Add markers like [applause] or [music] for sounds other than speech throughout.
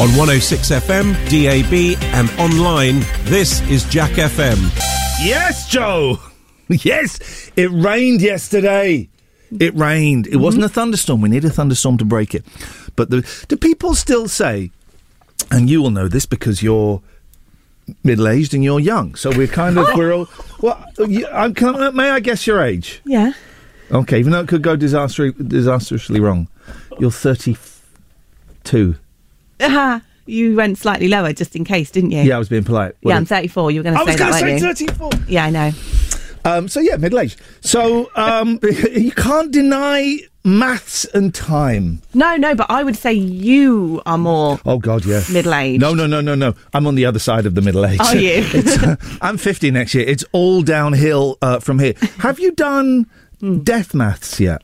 On 106 FM, DAB, and online, this is Jack FM. Yes, Joe. [laughs] Yes, it rained yesterday. It rained. It wasn't a thunderstorm. We need a thunderstorm to break it. But the, do people still say, and you will know this because you're middle aged and you're young. So we're kind of we're all. Well, you, I'm, can, may I guess your age? Yeah. Okay, even though it could go disastrously, disastrously wrong. You're 32. [laughs] Ah, you went slightly lower just in case, didn't you? Yeah, I was being polite. Yeah, I'm 34. You were going I to say was going to say you? 34. Yeah, I know. Um, so yeah, middle aged. So um, [laughs] you can't deny maths and time. No, no, but I would say you are more Oh God, yeah. middle-aged. No, no, no, no, no. I'm on the other side of the middle age. Are you? [laughs] It's, uh, I'm 50 next year. It's all downhill uh, from here. Have you done death maths yet?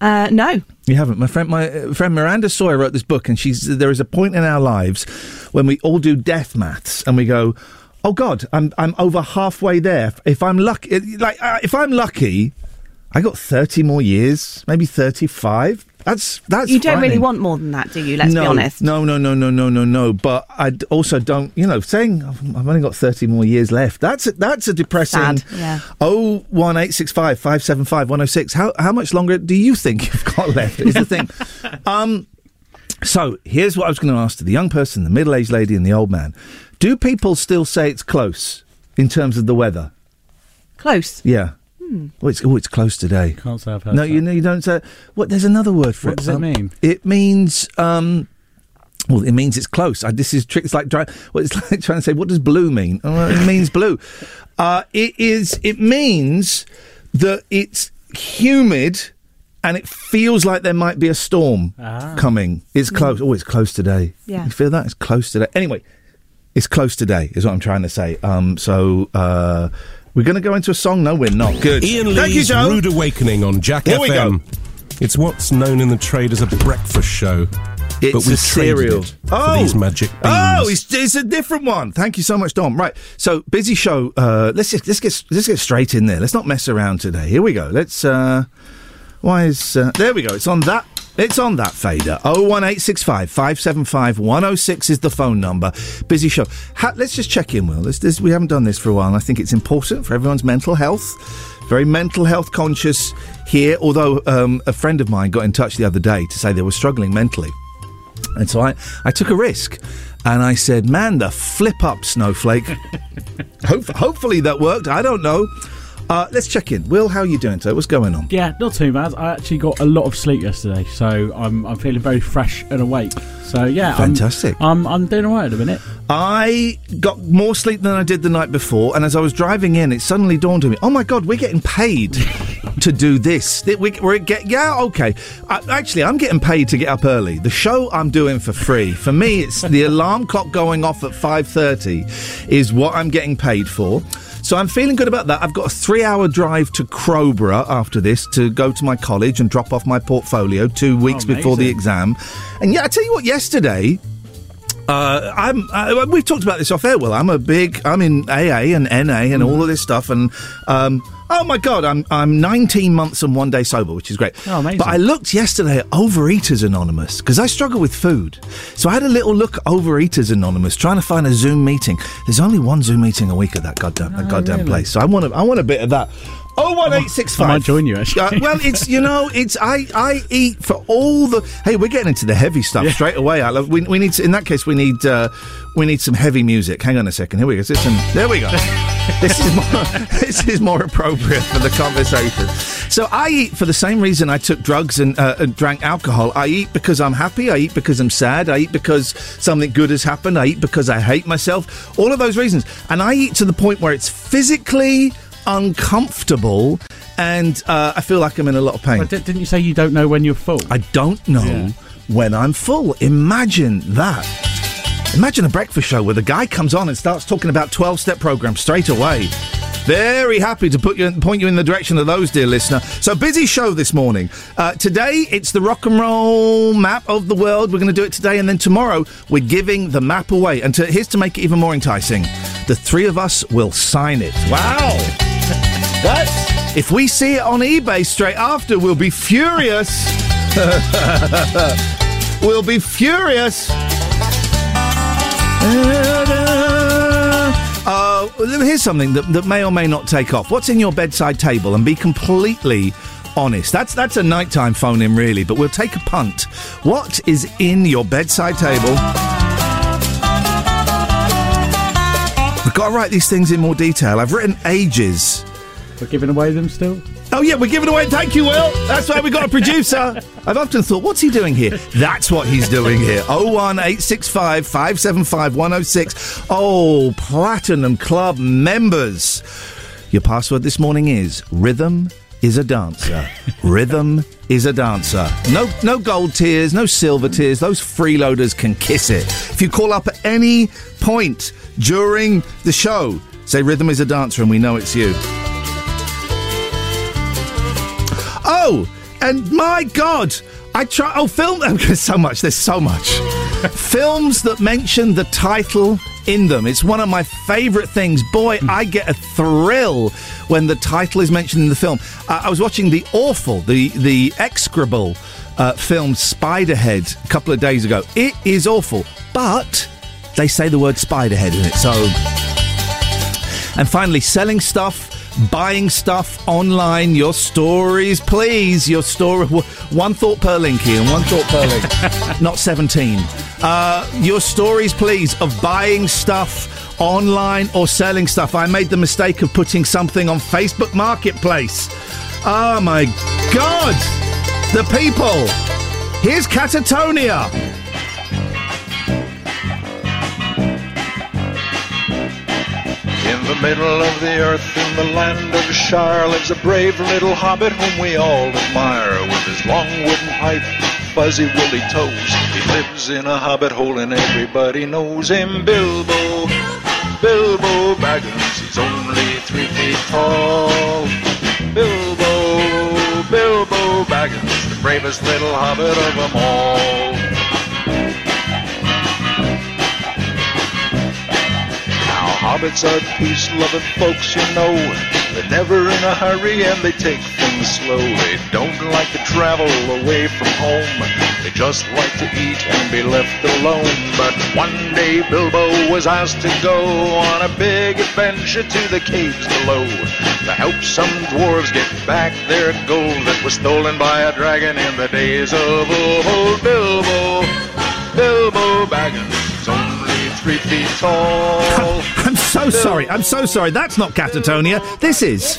Uh, no. You haven't. My friend, my uh, friend Miranda Sawyer wrote this book, and she's there is a point in our lives when we all do death maths, and we go, "Oh God, I'm I'm over halfway there. If I'm lucky, like uh, if I'm lucky, I got thirty more years, maybe thirty-five. That's that's. you don't really want more than that, do you? Let's no, be honest. No, no, no, no, no, no, no. But I also don't, you know, saying I've I've only got 30 more years left. That's a, that's a depressing. Sad, yeah. Oh, one eight six five five seven five one zero six. How how much longer do you think [laughs] you've got left? Is the thing. [laughs] um. So here's what I was going to ask to the young person, the middle-aged lady, and the old man. Do people still say it's close in terms of the weather? Close. Yeah. Hmm. Oh, it's oh, it's close today. Can't say I've heard No, that. you know, you don't say. What? There's another word for What it. What does it Um, mean? It means. Um, well, it means it's close. I, this is trick. It's like dry, well, it's [laughs] like trying to say what does blue mean? Oh, well, it means blue. [laughs] Uh, it is. It means that it's humid and it feels like there might be a storm Ah. coming. It's close. Oh, it's close today. Yeah. You feel that? It's close today. Anyway, it's close today, is what I'm trying to say. Um, so uh, we're going to go into a song. No, we're not. Good. Ian Thank you, Lee's Joe. Rude Awakening on Jack Here we FM. It's what's known in the trade as a breakfast show. It's but we a cereal. For these magic beans. Oh, it's, it's a different one. Thank you so much, Dom. Right, so busy show. Uh, let's just, let's get let's get straight in there. Let's not mess around today. Here we go. Let's. Uh, why is uh, there we go? It's on that. It's on that fader. Oh one eight six five five seven five one zero six is the phone number. Busy show. Ha- let's just check in, Will. This, this, we haven't done this for a while, and I think it's important for everyone's mental health. Very mental health conscious here. Although um, a friend of mine got in touch the other day to say they were struggling mentally. And so I, I took a risk and I said, man, the flip up snowflake. [laughs] Hope, hopefully that worked. I don't know. Uh, let's check in. Will, how are you doing today? What's going on? Yeah, not too bad. I actually got a lot of sleep yesterday, so I'm I'm feeling very fresh and awake. So yeah, I'm- Fantastic. I'm I'm, doing all right at the minute. I got more sleep than I did the night before, and as I was driving in, it suddenly dawned on me: Oh my God, we're getting paid [laughs] to do this. We, we're get, yeah, okay. I, actually, I'm getting paid to get up early. The show I'm doing for free. For me, it's the [laughs] alarm clock going off at five thirty is what I'm getting paid for. So I'm feeling good about that. I've got a three-hour drive to Crowborough after this to go to my college and drop off my portfolio two weeks before the exam. And yeah, I tell you what, yesterday. Uh, I'm. Uh, we've talked about this off air. Well, I'm a big. I'm in AA and NA and all of this stuff. And um, oh my god, I'm I'm 19 months and one day sober, which is great. Oh, amazing. But I looked yesterday at Overeaters Anonymous because I struggle with food. So I had a little look at Overeaters Anonymous, trying to find a Zoom meeting. There's only one Zoom meeting a week at that goddamn that oh, goddamn really? place. So I want a, I want a bit of that. Oh one eight six five. I might join you, actually. Uh, well, it's you know, it's I I eat for all the. Hey, we're getting into the heavy stuff straight away. I love. We, we need to, in that case we need uh, we need some heavy music. Hang on a second. Here we go. Some, there we go. this is more [laughs] this is more appropriate for the conversation. So I eat for the same reason I took drugs and, uh, and drank alcohol. I eat because I'm happy. I eat because I'm sad. I eat because something good has happened. I eat because I hate myself. All of those reasons. And I eat to the point where it's physically uncomfortable and uh, I feel like I'm in a lot of pain. But di- didn't you say you don't know when you're full? I don't know Yeah. when I'm full. Imagine that. Imagine a breakfast show where the guy comes on and starts talking about 12 step programs straight away. Very happy to put you point you in the direction of those, dear listener. So busy show this morning. Uh, today it's the rock and roll map of the world. We're going to do it today, and then tomorrow we're giving the map away. And to, here's to make it even more enticing: the three of us will sign it. Wow! That's if we see it on eBay straight after, we'll be furious. [laughs] we'll be furious. Uh, here's something that, that may or may not take off. What's in your bedside table? And be completely honest. That's that's a nighttime phone in, really, but we'll take a punt. What is in your bedside table? I've got to write these things in more detail. I've written ages. We're giving away them still? Oh, yeah, we're giving away. Thank you, Will. That's why we got a producer. I've often thought, what's he doing here? That's what he's doing here. 01865 575 106. Oh, Platinum Club members. Your password this morning is Rhythm is a dancer. [laughs] Rhythm is a dancer. No, no gold tiers, no silver tiers. Those freeloaders can kiss it. If you call up at any point during the show, say Rhythm is a dancer, and we know it's you. Oh, and my God, I try. Oh, film. [laughs] There's so much. There's so much. Films that mention the title in them. It's one of my favourite things. Boy, I get a thrill when the title is mentioned in the film. Uh, I was watching the awful, the the execrable uh, film Spiderhead a couple of days ago. It is awful, but they say the word Spiderhead in it. So, and finally, selling stuff. Buying stuff online, your stories, please. Your story, one thought per link here, and one thought per link, [laughs] not 17. Uh, your stories, please, of buying stuff online or selling stuff. I made the mistake of putting something on Facebook Marketplace. Oh my God! The people! Here's Catatonia! In the middle of the earth, in the land of Shire, lives a brave little hobbit whom we all admire. With his long wooden pipe, fuzzy woolly toes, he lives in a hobbit hole and everybody knows him. Bilbo, Bilbo Baggins, he's only three feet tall. Bilbo, Bilbo Baggins, the bravest little hobbit of them all. Hobbits are peace-loving folks, you know. They're never in a hurry and they take things slow. They don't like to travel away from home. They just like to eat and be left alone. But one day Bilbo was asked to go on a big adventure to the caves below to help some dwarves get back their gold that was stolen by a dragon in the days of old. Bilbo, Bilbo Baggins, only three feet tall. [laughs] So sorry. I'm so sorry. That's not Catatonia. This is.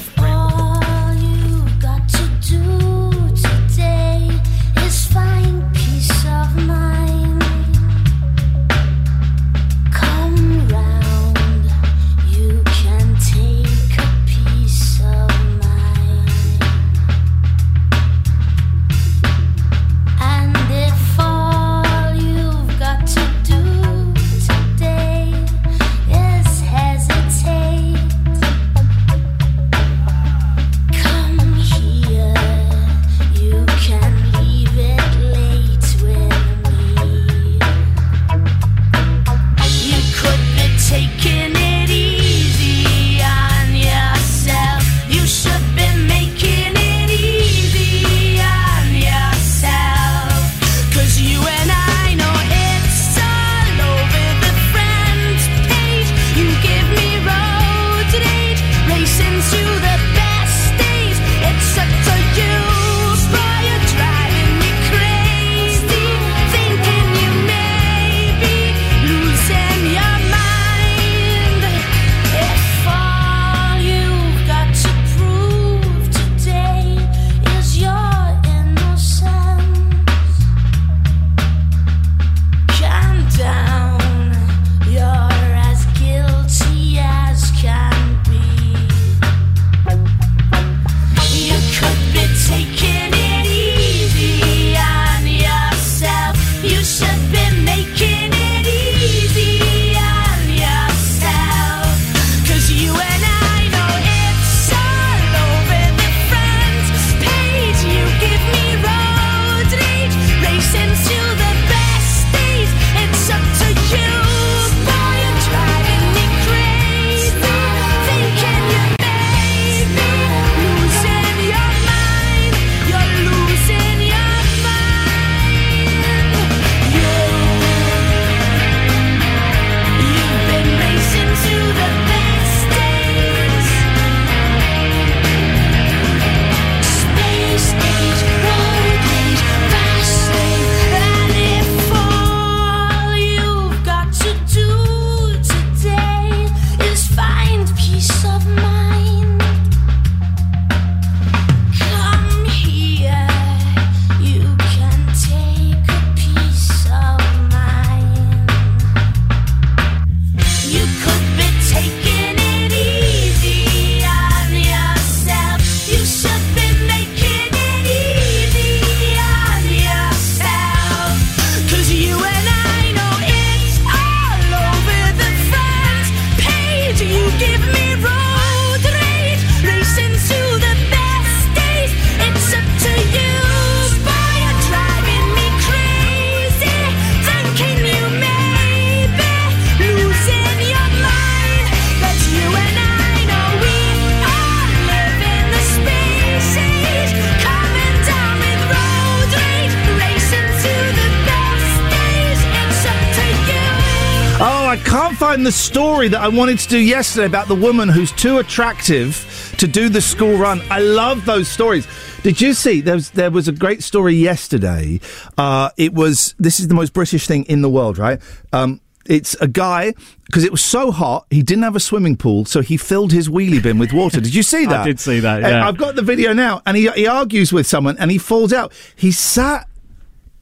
Story that I wanted to do yesterday about the woman who's too attractive to do the school run. I love those stories. Did you see? There was there was a great story yesterday. Uh, it was this is the most British thing in the world, right? Um, it's a guy because it was so hot he didn't have a swimming pool, so he filled his wheelie bin with water. Did you see [laughs] that? I did see that, yeah. I've got the video now, and he he argues with someone, and he falls out. He sat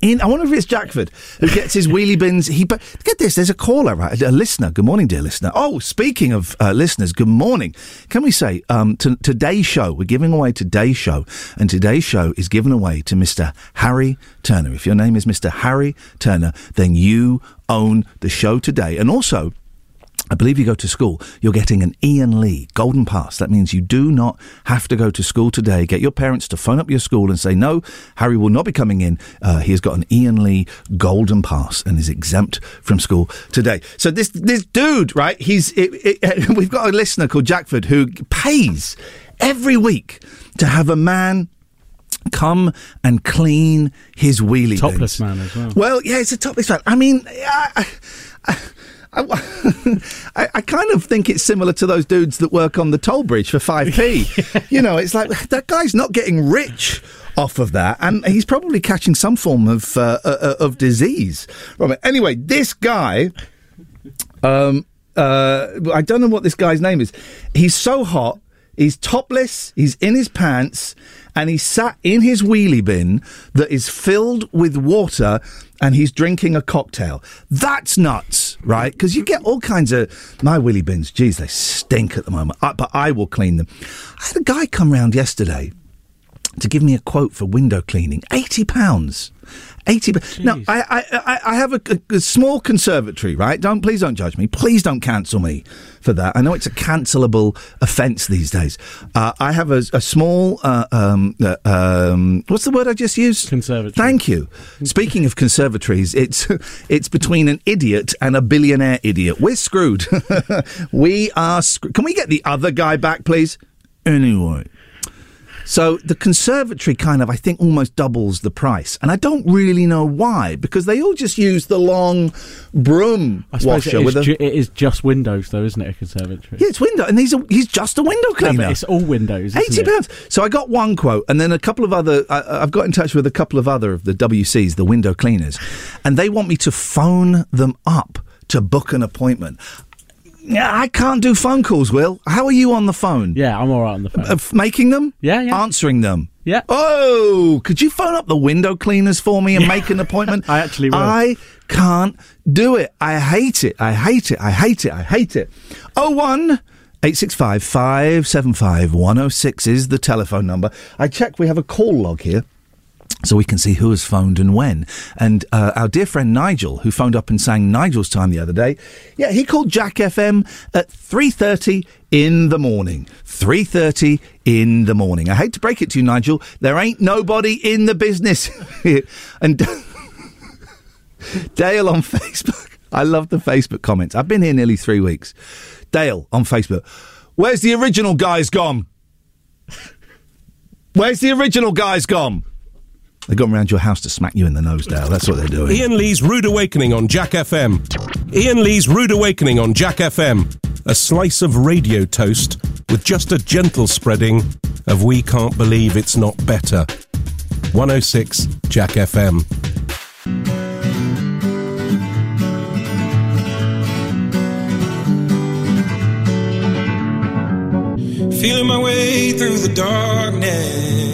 in. I wonder if it's Jackford who gets his wheelie bins. He but get this. There's a caller, right? A listener. Good morning, dear listener. Oh, speaking of uh, listeners, good morning. Can we say um, to, today's show? We're giving away today's show, and today's show is given away to Mr. Harry Turner. If your name is Mr. Harry Turner, then you own the show today, and also. I believe you go to school, you're getting an Ian Lee Golden Pass. That means you do not have to go to school today. Get your parents to phone up your school and say, no, Harry will not be coming in. Uh, he has got an Ian Lee Golden Pass and is exempt from school today. So this, this dude, right, he's, it, it, [laughs] we've got a listener called Jackford who pays every week to have a man come and clean his wheelie Topless bins. man as well. Well, yeah, it's a topless man. I mean, I, I, I, [laughs] I, I kind of think it's similar to those dudes that work on the toll bridge for 5p. [laughs] you know, it's like that guy's not getting rich off of that, and he's probably catching some form of uh, uh, of disease from it. Anyway, this guy, um, uh, I don't know what this guy's name is. He's so hot. He's topless. He's in his pants, and he's sat in his wheelie bin that is filled with water, and he's drinking a cocktail. That's nuts, right? Because you get all kinds of my wheelie bins. Geez, they stink at the moment, I, but I will clean them. I had a guy come round yesterday to give me a quote for window cleaning. Eighty pounds. Eighty. pa- Now I, I I have a, a- a small conservatory, right? Don't please don't judge me. Please don't cancel me for that. I know it's a cancelable offence these days. Uh, I have a, a small. Uh, um, uh, um, what's the word I just used? Conservatory. Thank you. Speaking of conservatories, it's [laughs] it's between an idiot and a billionaire idiot. We're screwed. [laughs] we are. Screwed. Can we get the other guy back, please? Anyway. So the conservatory kind of, I think, almost doubles the price, and I don't really know why because they all just use the long broom I washer it is, with a. ju- it is just windows, though, isn't it? A conservatory. yeah, it's window, and he's a, he's just a window cleaner. but it's all windows. isn't Eighty it? pounds. So I got one quote, and then a couple of other. I, I've got in touch with a couple of other of the WCs, the window cleaners, and they want me to phone them up to book an appointment. Yeah, I can't do phone calls. Will, how are you on the phone? Yeah, I'm all right on the phone. Of making them? Yeah, yeah. Answering them? Yeah. Oh, could you phone up the window cleaners for me and make an appointment? [laughs] I actually will. I can't do it. I hate it. I hate it. I hate it. I hate it. Oh one. 865 575 106 is the telephone number. I check we have a call log here so we can see who has phoned and when. And uh, our dear friend Nigel, who phoned up and sang Nigel's time the other day, yeah, he called Jack FM at three thirty in the morning. Three thirty in the morning. I hate to break it to you, Nigel, there ain't nobody in the business. [laughs] and Dale on Facebook. I love the Facebook comments. I've been here nearly three weeks. Dale on Facebook. Where's the original guys gone? [laughs] Where's the original guys gone? They've gone round your house to smack you in the nose, Dale. That's what they're doing. Ian Lee's Rude Awakening on Jack FM. Ian Lee's Rude Awakening on Jack FM. A slice of radio toast with just a gentle spreading of We Can't Believe It's Not Better. 106 Jack FM. Feeling my way through the darkness,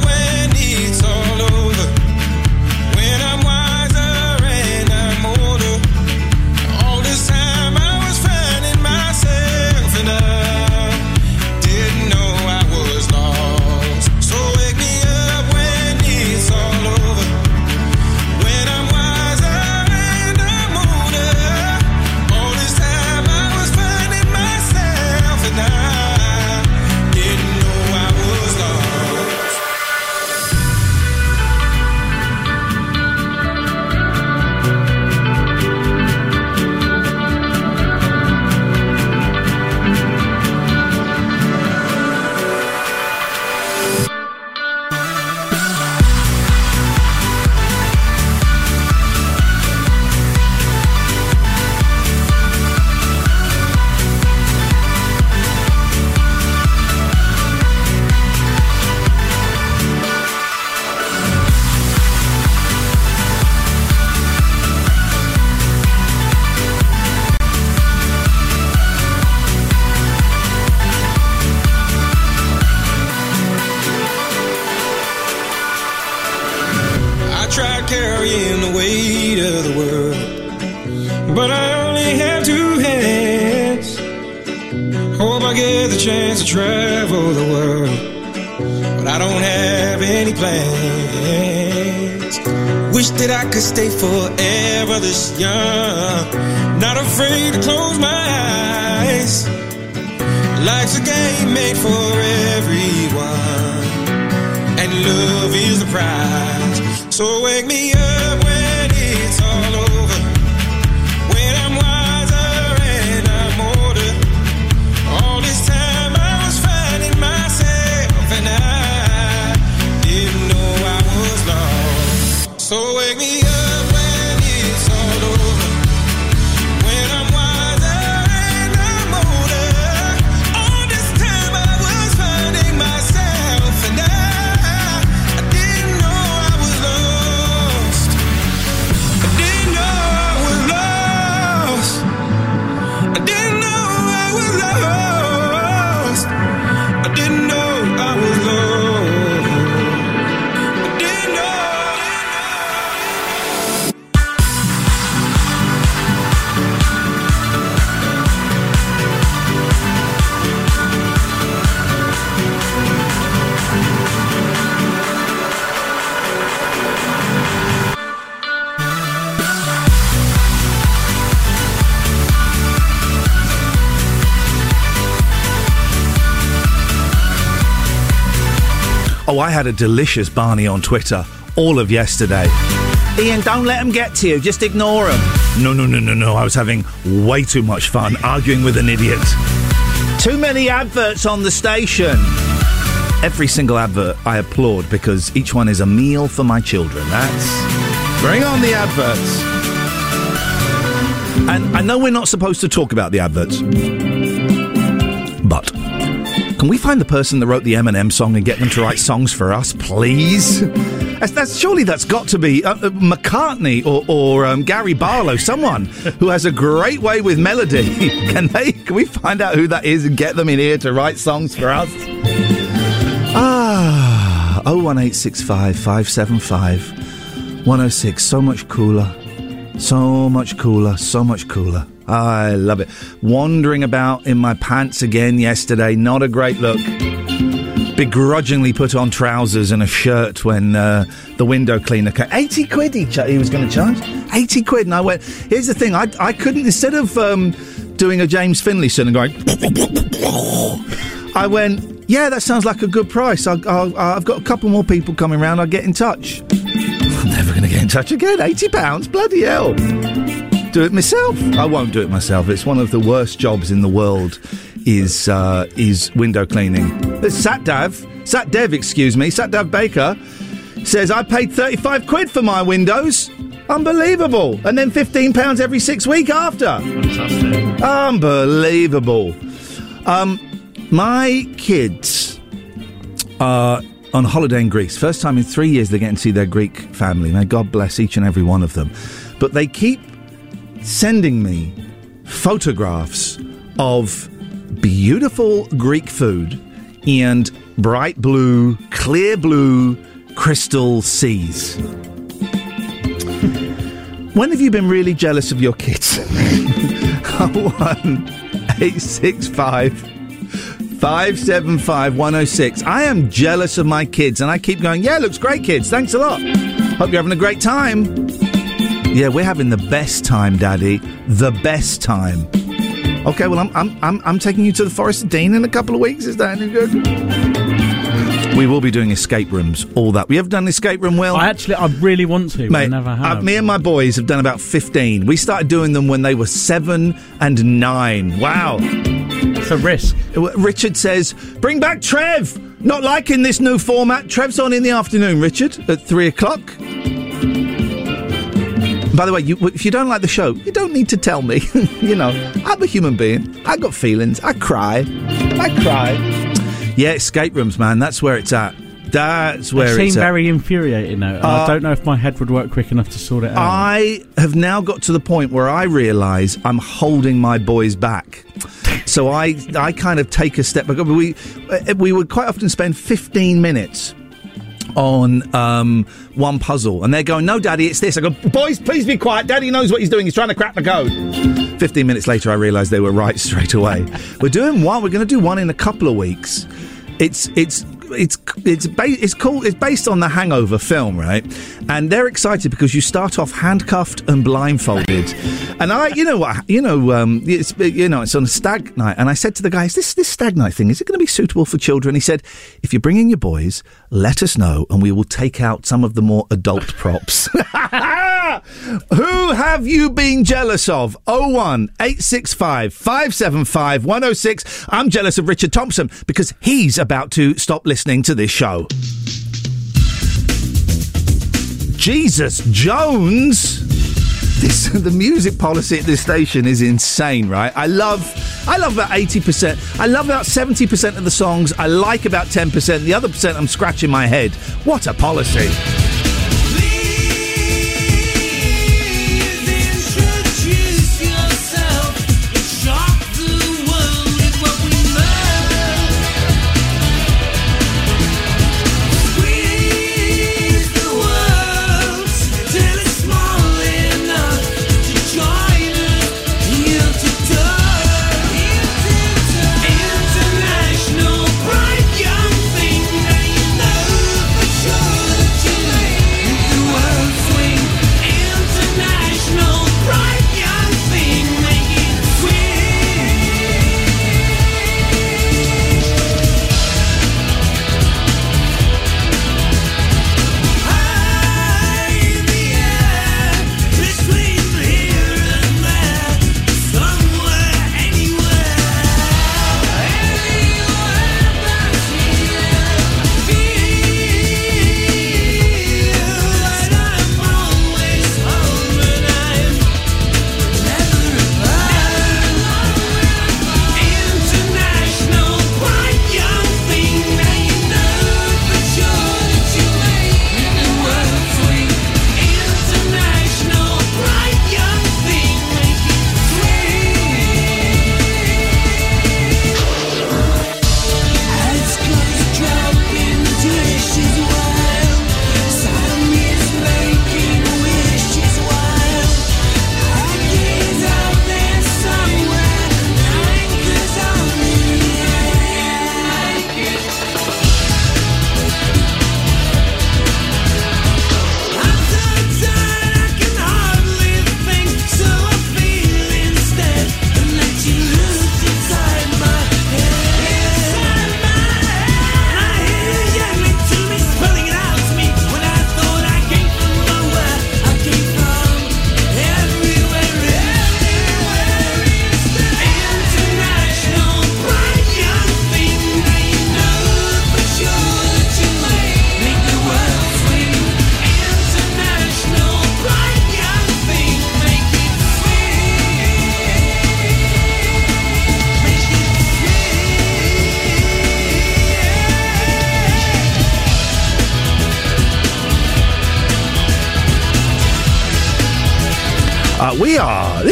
I had a delicious Barney on Twitter all of yesterday. Ian, don't let them get to you. Just ignore them. No, no, no, no, no. I was having way too much fun arguing with an idiot. Too many adverts on the station. Every single advert I applaud because each one is a meal for my children. That's. Bring on the adverts. And I know we're not supposed to talk about the adverts, can we find the person that wrote the Eminem song and get them to write songs for us, please? That's, that's surely that's got to be uh, uh, McCartney or, or um, Gary Barlow, someone who has a great way with melody. [laughs] can they? Can we find out who that is and get them in here to write songs for us? Ah, oh one eight six five five seven five one zero six. So much cooler, so much cooler, so much cooler. I love it. Wandering about in my pants again yesterday. Not a great look. Begrudgingly put on trousers and a shirt when uh, the window cleaner came. 80 quid he, ch- he was going to charge. 80 quid. And I went, here's the thing. I, I couldn't, instead of um, doing a James Finlayson and going, [laughs] I went, yeah, that sounds like a good price. I, I've got a couple more people coming round. I'll get in touch. I'm [laughs] never going to get in touch again. £80? Bloody hell do it myself. I won't do it myself. It's one of the worst jobs in the world. Is uh, is window cleaning? There's Satdav, Satdev, excuse me, Satdav Baker says I paid thirty five quid for my windows. Unbelievable, and then fifteen pounds every six week after. Fantastic. Unbelievable. Um, my kids are on holiday in Greece. First time in three years they're getting to see their Greek family. May God bless each and every one of them. But they keep sending me photographs of beautiful Greek food and bright blue, clear blue crystal seas. when have you been really jealous of your kids? [laughs] One eight six five 575 106. I am jealous of my kids and I keep going, yeah, looks great, kids. Thanks a lot. Hope you're having a great time. Yeah, we're having the best time, Daddy. The best time. Okay, well, I'm I'm I'm, I'm taking you to the Forest of Dean in a couple of weeks. Is that any good? We will be doing escape rooms, all that. We have done escape room, Will. I actually, I really want to, but I never have. uh, me and my boys have done about 15. We started doing them when they were seven and nine. Wow. it's a risk. Richard says, bring back Trev. Not liking this new format. Trev's on in the afternoon, Richard, at three o'clock. By the way, you, if you don't like the show, you don't need to tell me. [laughs] you know, I'm a human being. I got feelings. I cry. I cry. Yeah, escape rooms, man. That's where it's at. That's where it's seem at. very infuriating though. and Uh, I don't know if my head would work quick enough to sort it out. I have now got to the point where I realise I'm holding my boys back. So I, I kind of take a step back. We, we would quite often spend 15 minutes on um, one puzzle, and they're going, "No, Daddy, it's this." I go, "Boys, please be quiet. Daddy knows what he's doing. He's trying to crack the code." Fifteen minutes later, I realised they were right [laughs] straight away. we're doing one. We're going to do one in a couple of weeks. It's it's it's it's ba- it's called it's based on the Hangover film, right? And they're excited because you start off handcuffed and blindfolded. and I, you know what, you know, um, it's you know, it's on a stag night. And I said to the guys, this this stag night thing is it going to be suitable for children? He said, if you're bringing your boys, let us know, and we will take out some of the more adult props. [laughs] [laughs] Who have you been jealous of? 01 865 575 106. I'm jealous of Richard Thompson because he's about to stop listening to this show. Jesus Jones. This, [laughs] the music policy at this station is insane, right? I love, I love about eighty percent. I love about seventy percent of the songs. I like about ten percent. The other percent, I'm scratching my head. What a policy!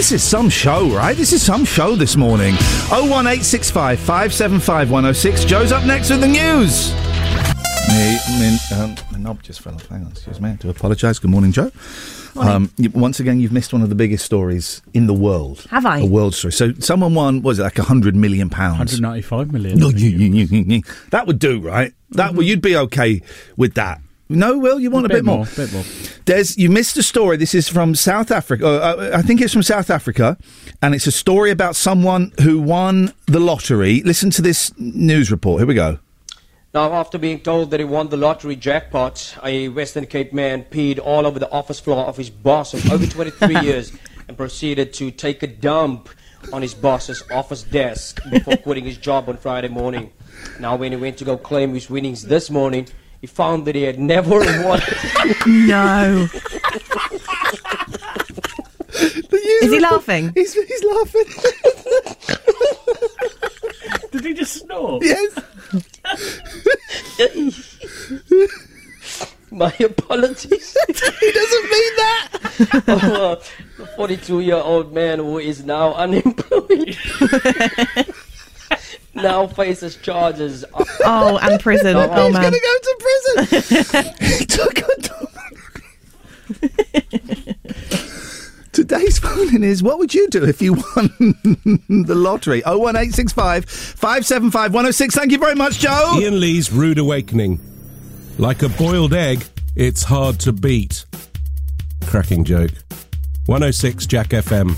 This is some show, right? This is some show this morning. 01865 575 106. Joe's up next with the news. Me, me, um, my knob just fell off. Hang on, excuse me. I do apologise. Good morning, Joe. Um, you, once again, you've missed one of the biggest stories in the world. Have I? A world story. So someone won, was it like a hundred million pounds? 195 million. No, I you- you- you- you- that would do, right? That would you'd be okay with that. No, Will, you want a, bit bit more? more, bit more. There's you missed a story. This is from South Africa. Uh, uh, I think it's from South Africa, and it's a story about someone who won the lottery. Listen to this news report. Here we go. Now, after being told that he won the lottery jackpot, a Western Cape man peed all over the office floor of his boss of over 23 [laughs] years and proceeded to take a dump on his boss's office desk before quitting his job on Friday morning. Now, when he went to go claim his winnings this morning, he found that he had never [laughs] won. No. Is he laughing? He's, he's laughing. Did he just snore? yes. [laughs] My apologies. [laughs] He doesn't mean that. The 42 year old man who is now unemployed now faces charges. Oh, and prison. Oh, Oh, he's man. Gonna go to prison. [laughs] he took a dump. Today's phone in is what would you do if you won [laughs] the lottery? 01865 575 106. Thank you very much, Joe. Ian Lee's Rude Awakening. Like a boiled egg, it's hard to beat. Cracking joke. 106 Jack FM.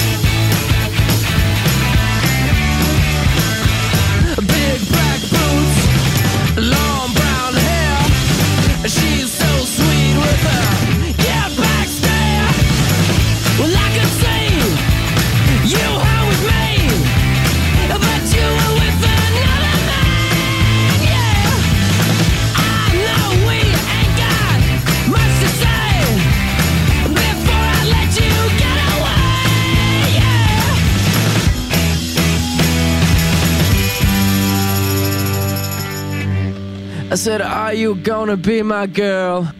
I said, Are you gonna be my girl?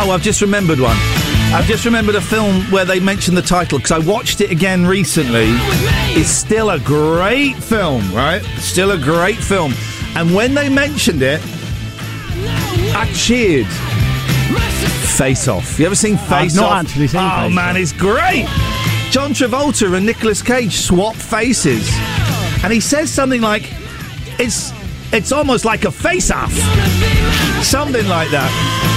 Oh, I've just remembered one. I've just remembered a film where they mentioned the title because I watched it again recently. It's still a great film, right? Still a great film. And when they mentioned it, I cheered. Face Off. You ever seen Face not Off? actually seen Oh Face man, Off. it's great. John Travolta and Nicolas Cage swap faces, and he says something like, "It's it's almost like a face-off," something like that.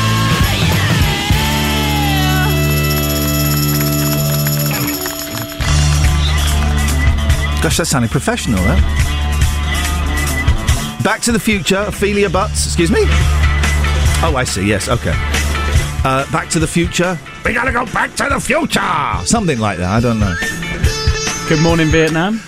Gosh, that sounded professional, that. Back to the Future, Ophelia Butts. Excuse me? Oh, I see, yes, okay. Uh, back to the Future. We gotta go back to the future! Something like that, I don't know. Good morning, Vietnam.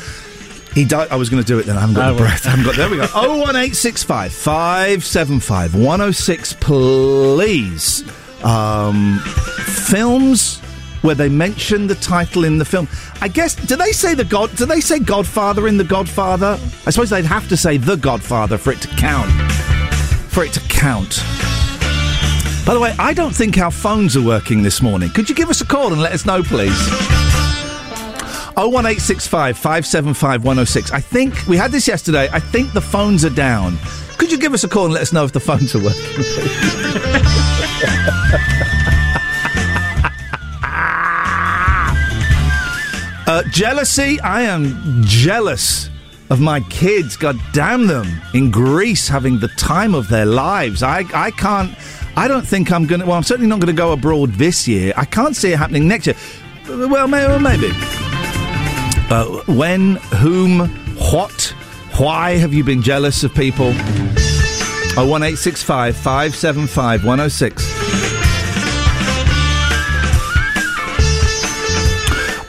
He died. I was going to do it then. I haven't got Oh, the well. breath. I haven't got. There we go. [laughs] Oh one eight six five five seven five one zero six. Please, um, films where they mention the title in the film. I guess. Do they say the God? Do they say Godfather in the Godfather? I suppose they'd have to say the Godfather for it to count. For it to count. By the way, I don't think our phones are working this morning. Could you give us a call and let us know, please? 01865 575 106. I think we had this yesterday. I think the phones are down. Could you give us a call and let us know if the phones are working? [laughs] jealousy. I am jealous of my kids, god damn them, in Greece having the time of their lives. I, I can't, I don't think I'm going to, well, I'm certainly not going to go abroad this year. I can't see it happening next year. Well, may, well maybe. Uh, when, whom, what, why have you been jealous of people? Oh, 1865 575 106.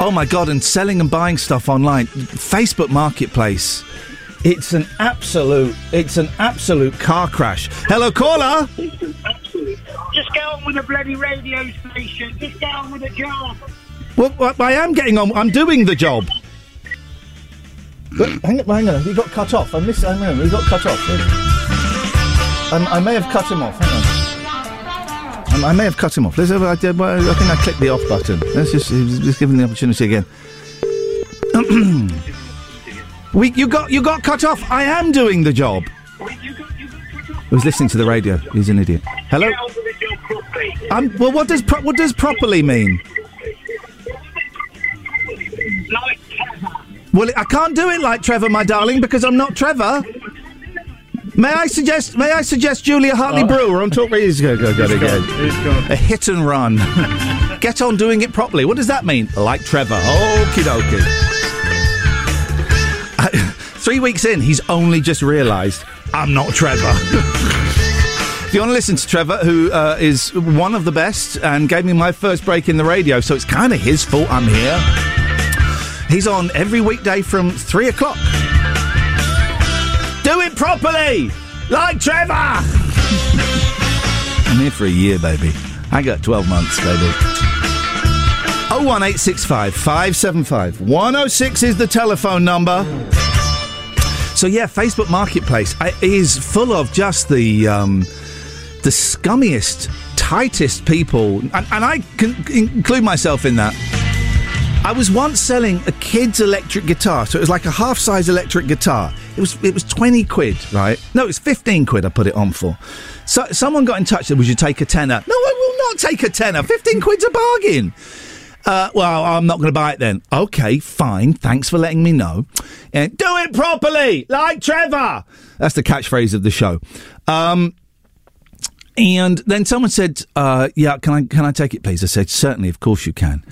Oh my god, and selling and buying stuff online. Facebook Marketplace. It's an absolute it's an absolute car crash. Hello caller. Just get on with the bloody radio station. Just get on with the job. Well, well, I am getting on. I'm doing the job. But hang on, hang on. He got cut off. I missed. Hang on. He got cut off. Um, I may have cut him off. Um, I may have cut him off. Let's have, I, I think I clicked the off button. Let's just, just give him the opportunity again. [clears throat] we, you got you got cut off. I am doing the job. I was listening to the radio. He's an idiot. Hello. Well, what does pro- what does properly mean? Well, I can't do it like Trevor, my darling, because I'm not Trevor. May I suggest? May I suggest Julia Hartley Brewer on Talk Radio? Go, go, go, go, go. A hit and run. [laughs] Get on doing it properly. What does that mean? Like Trevor. Okie dokie. [laughs] Three weeks in, he's only just realised I'm not Trevor. [laughs] if you want to listen to Trevor, who uh, is one of the best and gave me my first break in the radio, so it's kind of his fault I'm here. He's on every weekday from three o'clock. Do it properly, like Trevor. I'm here for a year, baby. I got 12 months, baby. 01865 575 106 is the telephone number. So yeah, Facebook Marketplace is full of just the um, the scummiest, tightest people, and, and I can include myself in that. I was once selling a kid's electric guitar, so it was like a half-size electric guitar. It was it was twenty quid, right? No, it was fifteen quid. I put it on for. So someone got in touch said, "Would you take a tenner?" No, I will not take a tenner. Fifteen quid's a bargain. Uh, well, I'm not going to buy it then. Okay, fine. Thanks for letting me know. And do it properly, like Trevor. That's the catchphrase of the show. Um, and then someone said, uh, "Yeah, can I can I take it, please?" I said, "Certainly, of course you can."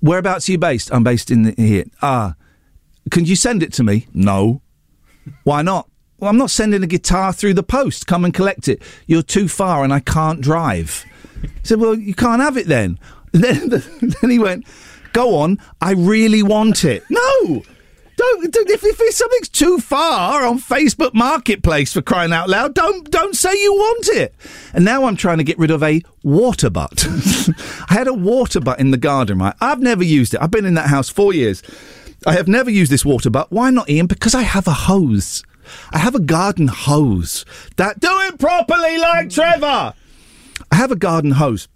Whereabouts are you based? I'm based in the, here. Ah, can you send it to me? No. Why not? Well, I'm not sending a guitar through the post. Come and collect it. You're too far, and I can't drive. I said, "Well, you can't have it then." [laughs] Then, then he went, "Go on. I really want it." [laughs] No. Don't, don't if, if something's too far on Facebook Marketplace for crying out loud, don't don't say you want it. And now I'm trying to get rid of a water butt. [laughs] I had a water butt in the garden, right? I've never used it. I've been in that house four years. I have never used this water butt. Why not, Ian? Because I have a hose. I have a garden hose. That do it properly, like Trevor. I have a garden hose.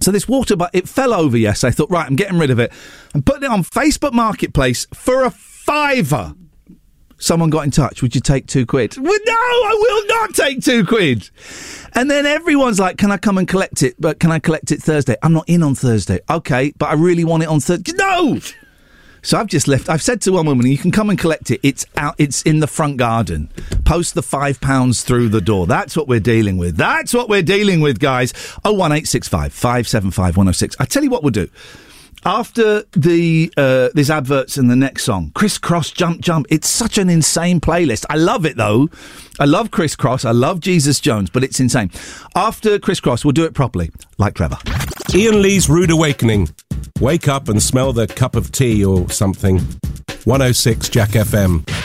So this water butt, it fell over Yes, I thought, right, I'm getting rid of it. I'm putting it on Facebook Marketplace for a fiver. Someone got in touch. Would you take two quid? Well, no, I will not take two quid. And then everyone's like, can I come and collect it? But can I collect it Thursday? I'm not in on Thursday. Okay, but I really want it on Thursday. No! So I've just left. I've said to one woman, "You can come and collect it. It's out. It's in the front garden. Post the five pounds through the door. That's what we're dealing with. That's what we're dealing with, guys. Oh one eight six five five seven five one zero six. I tell you what we'll do. After the uh, these adverts and the next song, Kris Kross jump jump. It's such an insane playlist. I love it though. I love Kris Kross. I love Jesus Jones, but it's insane. After Kris Kross, we'll do it properly, like Trevor. Ian Lee's Rude Awakening. Wake up and smell the cup of tea or something. 106 Jack FM.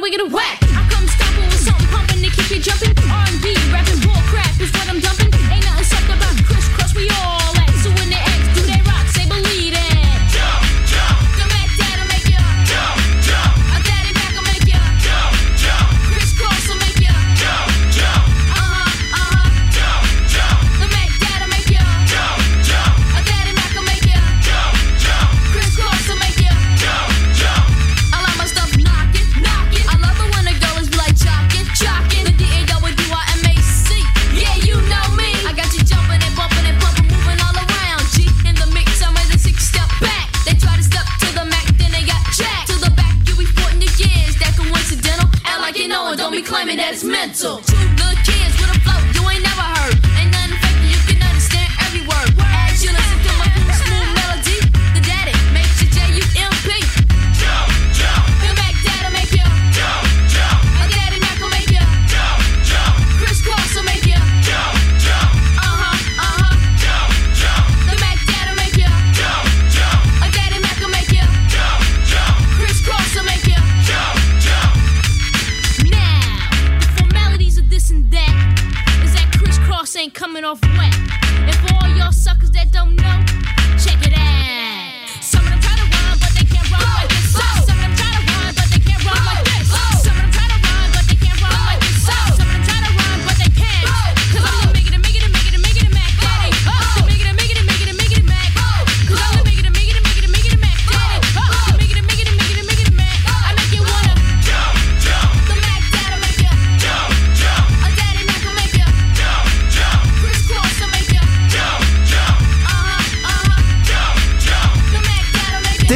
Wicked and whack. I come stomping with something pumping to keep you jumping. R&B, rapping bull crap is what I'm dumping.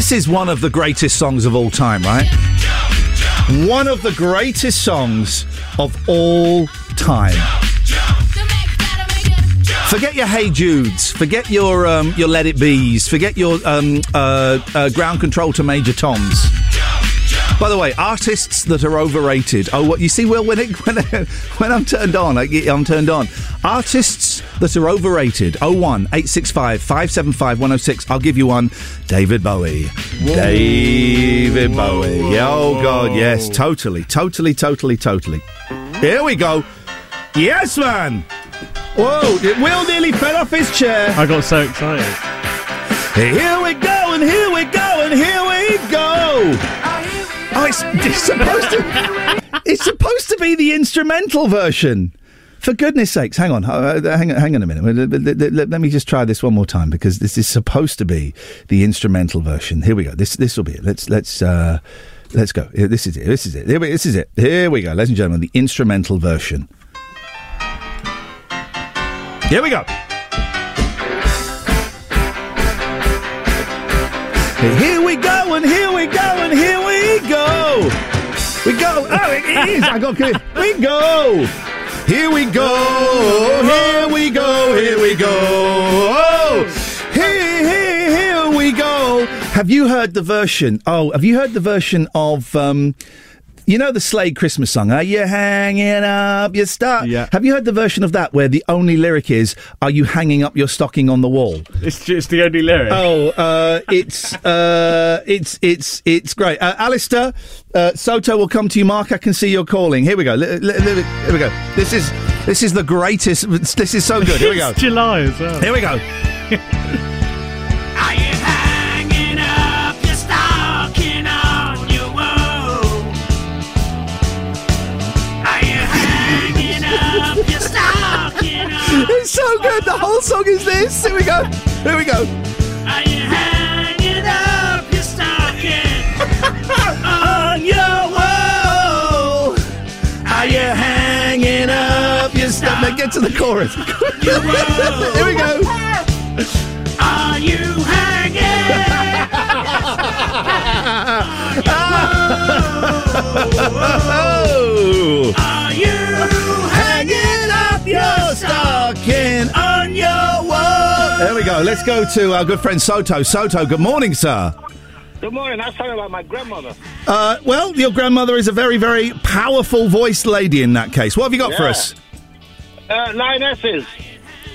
This is one of the greatest songs of all time, right? One of the greatest songs of all time. Forget your Hey Judes. Forget your um, your Let It Be's. Forget your um, uh, uh, Ground Control to Major Toms. By the way, artists that are overrated. Oh, what you see? Well, when it, [laughs] when when I'm turned on, I, I'm turned on. Artists that are overrated. 01 865 575 106. I'll give you one. David Bowie. David Bowie. Yeah, oh God, yes, totally, totally, totally, totally. Here we go. Yes, man. Whoa! Will nearly fell off his chair. I got so excited. Here we go, and here we go, and here we go. Oh, it's, it's supposed to. [laughs] It's supposed to be the instrumental version. For goodness sakes, hang on, uh, uh, hang on, hang on a minute. Let, let- let- me just try this one more time because this is supposed to be the instrumental version. Here we go. This this will be it. Let's let's uh, let's go. This is it. This is it. Here we, this is it. Here we go, ladies and gentlemen. The instrumental version. Here we go. Here we go, and here we go, and here we go. We go. Oh, it it is. I got good. We go. Here we go. Here we go. Here we go. Oh, here, here, here we go. Have you heard the version? Oh, have you heard the version of? Um, you know the Slade Christmas song, Are you hanging up your stock? Yeah. Have you heard the version of that where the only lyric is, Are you hanging up your stocking on the wall? It's just the only lyric. Oh, uh, it's uh, it's it's it's great. Uh, Alistair, uh, Soto will come to you. Mark, I can see you're calling. Here we go. Li- li- li- here we go. This is this is the greatest. This is so good. Here we go. It's July as well. Here we go. So good. The whole song is this. Here we go. Here we go. Are you hanging up your stocking on your wall? Are you hanging up your? Now get to the chorus. [laughs] Here we go. Are you hanging? [laughs] Oh. Are you your stocking on your wall? There we go. Let's go to our good friend Soto. Soto, good morning, sir. Good morning. I was talking about my grandmother. Uh, well, your grandmother is a very, very powerful voiced lady in that case. What have you got for us? Uh, Lionesses.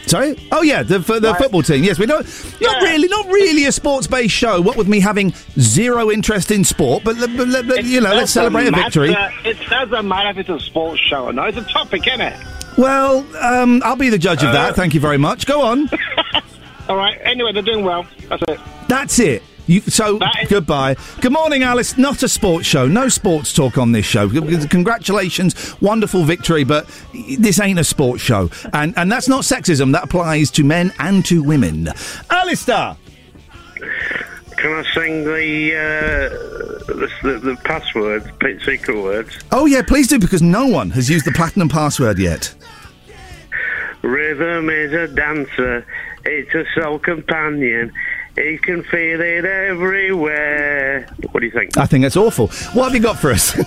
Sorry? Oh, yeah, the, for the Right. football team. Yes, we don't. Not really, not really a sports based show. What with me having zero interest in sport, but, but, but, but, you know, let's Doesn't celebrate a victory. It doesn't matter if it's a sports show or not. It's a topic, isn't it? Well, um, I'll be the judge of that. Thank you very much. Go on. [laughs] All right. Anyway, they're doing well. That's it. That's it. You, so goodbye. Good morning, Alice. Not a sports show. No sports talk on this show. C- Congratulations, wonderful victory, but this ain't a sports show, and and that's not sexism. That applies to men and to women. Alistair. Can I sing the, uh, the, the, the passwords, secret words? Oh yeah, please do because no one has used the platinum password yet. Rhythm is a dancer, it's a soul companion. He can feel it everywhere. What do you think? I think that's awful. What have you got for us? [laughs] Go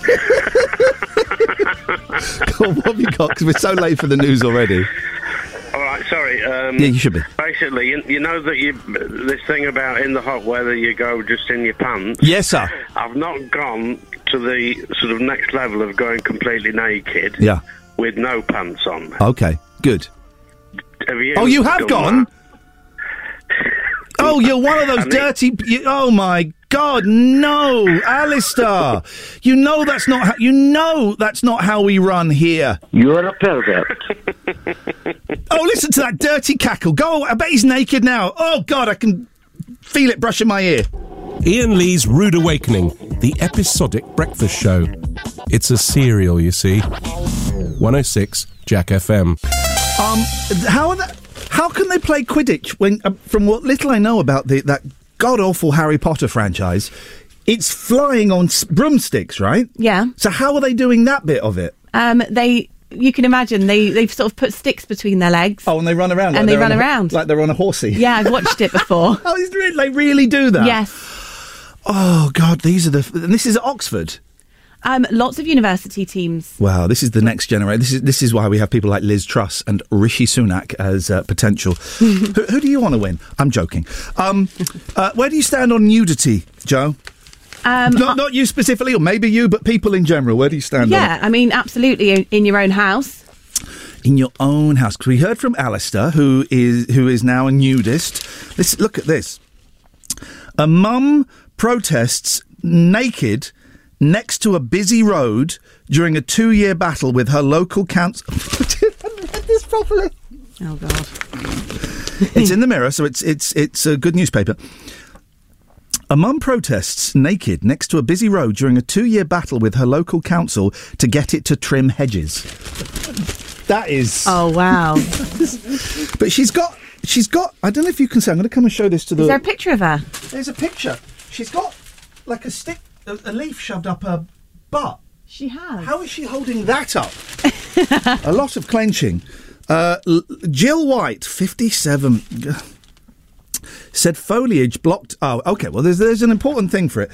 on, what have you got? Because we're so late for the news already. All right, sorry. Um, Yeah, you should be. Basically, you, you know that you this thing about in the hot weather you go just in your pants. Yes, sir. I've not gone to the sort of next level of going completely naked. Yeah. With no pants on. Okay, good. Have you? Oh, you have gone. that? Oh, you're one of those [laughs] I mean- dirty. You, oh my God, no, Alistair. You know that's not. How, you know that's not how we run here. You're a pervert. [laughs] Oh, listen to that dirty cackle. Go. I bet he's naked now. Oh God, I can feel it brushing my ear. Ian Lee's Rude Awakening, the episodic breakfast show. It's a serial, you see. 106 Jack FM. Um, how are that? How can they play Quidditch when, uh, from what little I know about the that god awful Harry Potter franchise, it's flying on s- broomsticks, right? Yeah. So how are they doing that bit of it? Um, they, you can imagine they they've sort of put sticks between their legs. Oh, and they run around. And they they're run a- around. like they're on a horsey. Yeah, I've watched it before. [laughs] oh, is re- they really do that? Yes. Oh God, these are the. And this is at Oxford. Um, lots of university teams. Wow, this is the next generation. This is this is why we have people like Liz Truss and Rishi Sunak as uh, potential. [laughs] who, who do you want to win? I'm joking. Um, uh, where do you stand on nudity, Joe? Um, not, not you specifically, or maybe you, but people in general. Where do you stand on Yeah, I mean, absolutely in, in your own house. In your own house. 'Cause we heard from Alistair, who is who is now a nudist. Let's look at this. A mum protests naked next to a busy road during a two-year battle with her local council. [laughs] this properly. Oh God. it's in the mirror, so it's it's it's a good newspaper. A mum protests naked next to a busy road during a two-year battle with her local council to get it to trim hedges. That is. Oh wow. [laughs] But she's got. She's got. I don't know if you can say. I'm going to come and show this to the. Is there a picture of her? There's a picture. She's got like a stick, a, a leaf shoved up her butt. She has. How is she holding that up? [laughs] a lot of clenching. Uh, L- Jill White, 57, said foliage blocked. Oh, okay. Well, there's there's an important thing for it,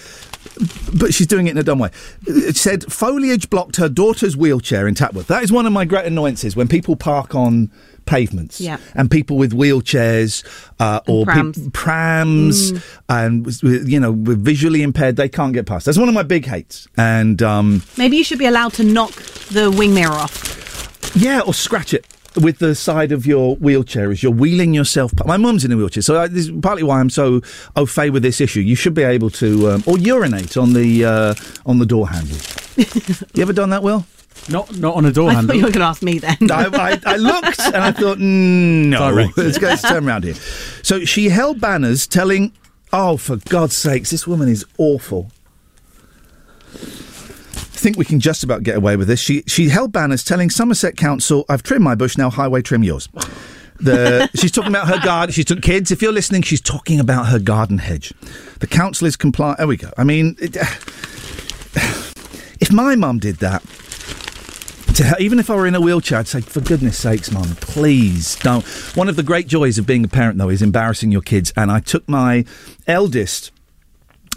but she's doing it in a dumb way. It said foliage blocked her daughter's wheelchair in Tatworth. That is one of my great annoyances when people park on pavements Yeah. and people with wheelchairs uh, or prams. prams Mm. and you know with visually impaired they can't get past. That's one of my big hates. And um, Maybe you should be allowed to knock the wing mirror off. Yeah, or scratch it with the side of your wheelchair as you're wheeling yourself. My mum's in a wheelchair, so I, this is partly why I'm so au fait with this issue. You should be able to, um, or urinate on the uh, on the door handle. [laughs] you ever done that, Will? Not not on a door I handle. thought you were going to ask me then. I, I, I looked and I thought, mm, no, Direct. [laughs] let's go let's turn around here. So she held banners telling, oh, for God's sakes, this woman is awful. I think we can just about get away with this. She she held banners telling Somerset Council, "I've trimmed my bush now. Highway trim yours." The, she's talking about her garden. She's took kids. If you're listening, she's talking about her garden hedge. The council is compliant. There we go. I mean, it, [sighs] if my mum did that, to even if I were in a wheelchair, I'd say, for goodness sakes, mum, please don't. One of the great joys of being a parent, though, is embarrassing your kids. And I took my eldest.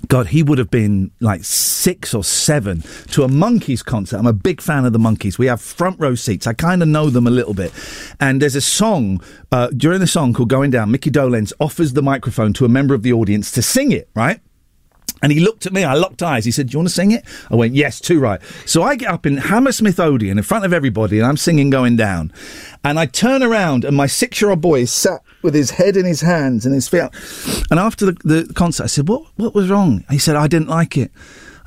God, he would have been like six or seven to a Monkees concert. I'm a big fan of the Monkees. We have front row seats. I kind of know them a little bit. And there's a song uh, during the song called Going Down. Mickey Dolenz offers the microphone to a member of the audience to sing it, right? And he looked at me, I locked eyes. He said, Do you want to sing it? I went, Yes, too right. So I get up in Hammersmith Odeon in front of everybody and I'm singing Going Down. And I turn around and my six year old boy is sat with his head in his hands and his feet up. And after the, the concert, I said, what, what was wrong? He said, I didn't like it.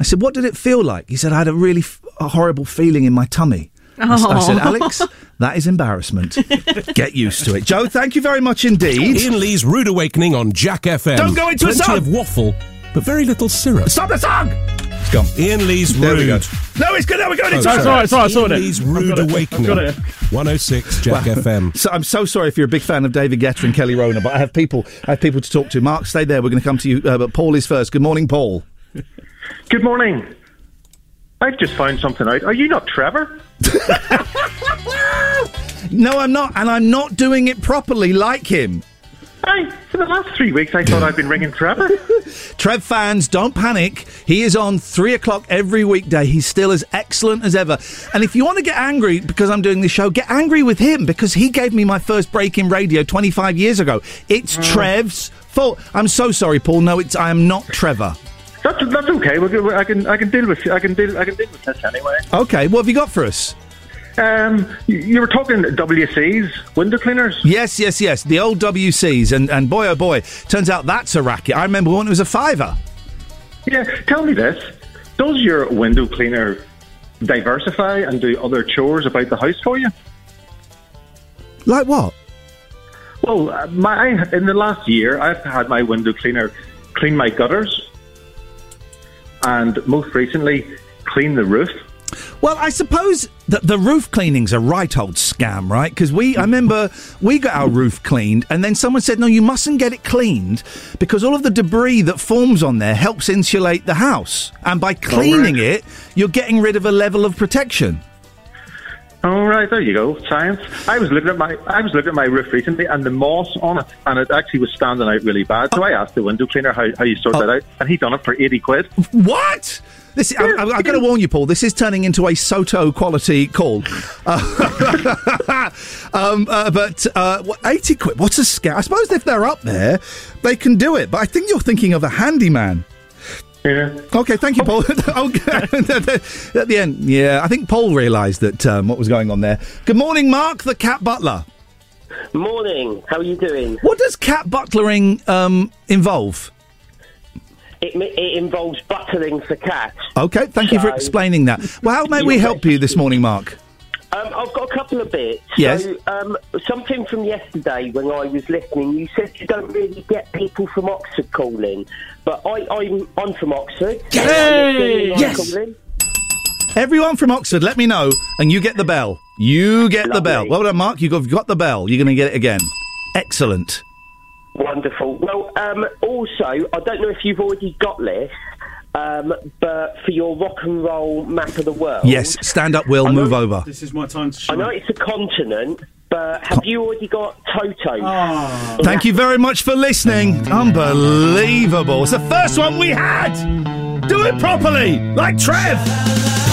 I said, What did it feel like? He said, I had a really f- a horrible feeling in my tummy. I said, Oh. Alex, that is embarrassment. [laughs] Get used to it. Joe, thank you very much indeed. Ian Lee's Rude Awakening on Jack FM. Don't go into a Plenty song. of waffle, but very little syrup. Stop the song! It's gone. Ian Lee's There we Rude. go. No, it's good. Now we're going into Oh, it. sorry. it's all right, it's all right, I sorted Ian it. Lee's I've Rude got it. I've Awakening. got it. 106 Jack FM. So I'm so sorry if you're a big fan of David Guetta and Kelly Rowland, but I have people, I have people to talk to. Mark, stay there. We're going to come to you, uh, but Paul is first. Good morning, Paul. Good morning. I've just found something out. Are you not Trevor? [laughs] No, I'm not, and I'm not doing it properly like him. Hey, for the last three weeks, I thought I'd been ringing Trevor. [laughs] Trev fans, don't panic. He is on three o'clock every weekday. He's still as excellent as ever. And if you want to get angry because I'm doing this show, get angry with him because he gave me my first break in radio 25 years ago. It's mm. Trev's fault. I'm so sorry, Paul. No, it's I am not Trevor. That's that's okay. I can I can deal with I can deal I can deal with this anyway. Okay, what have you got for us? Um, you, were talking WCs, window cleaners. Yes, yes, yes. The old WCs, and, and boy, oh boy, turns out that's a racket. I remember when it was a fiver. Yeah, tell me this. Does your window cleaner diversify and do other chores about the house for you? Like what? Well, uh, my in the last year, I've had my window cleaner clean my gutters, and most recently, clean the roof. Well, I suppose that the roof cleaning's a right old scam, right? Because we, I remember we got our roof cleaned, and then someone said, "No, you mustn't get it cleaned because all of the debris that forms on there helps insulate the house, and by cleaning it, you're getting rid of a level of protection." All right, there you go, science. I was looking at my I was looking at my roof recently, and the moss on it, and it actually was standing out really bad. So I asked the window cleaner how, how you sort that out, and he done it for eighty quid. What? This, I, I, I've got to warn you, Paul. This is turning into a Soto quality call. Uh, [laughs] um, uh, but uh, what, eighty quid. What's a scam? I suppose if they're up there, they can do it. But I think you're thinking of a handyman. Yeah. Okay, thank you, Paul. [laughs] okay. [laughs] At the end, yeah, I think Paul realised that um, what was going on there. Good morning, Mark, the cat butler. Morning. How are you doing? What does cat butlering um, involve? It, it involves buttering for cats. Okay, thank you for explaining that. Well, how may we help you this morning, Mark? Um, I've got a couple of bits. Yes. So, um, something from yesterday when I was listening, you said you don't really get people from Oxford calling, but I, I'm I'm from Oxford. Yes. I'm listening, I'm Yes. Everyone from Oxford, let me know, and you get the bell. You get the bell. Well done, Mark. You got, you've got the bell. You're going to get it again. Excellent. Wonderful. Well, um, also, I don't know if you've already got this, um, but for your rock and roll map of the world. Yes, stand up, Will. I know- Move over. This is my time to show. I know it's a continent, but have you already got Toto? Ah. Thank you very much for listening. Unbelievable. It's the first one we had. Do it properly, like Trev.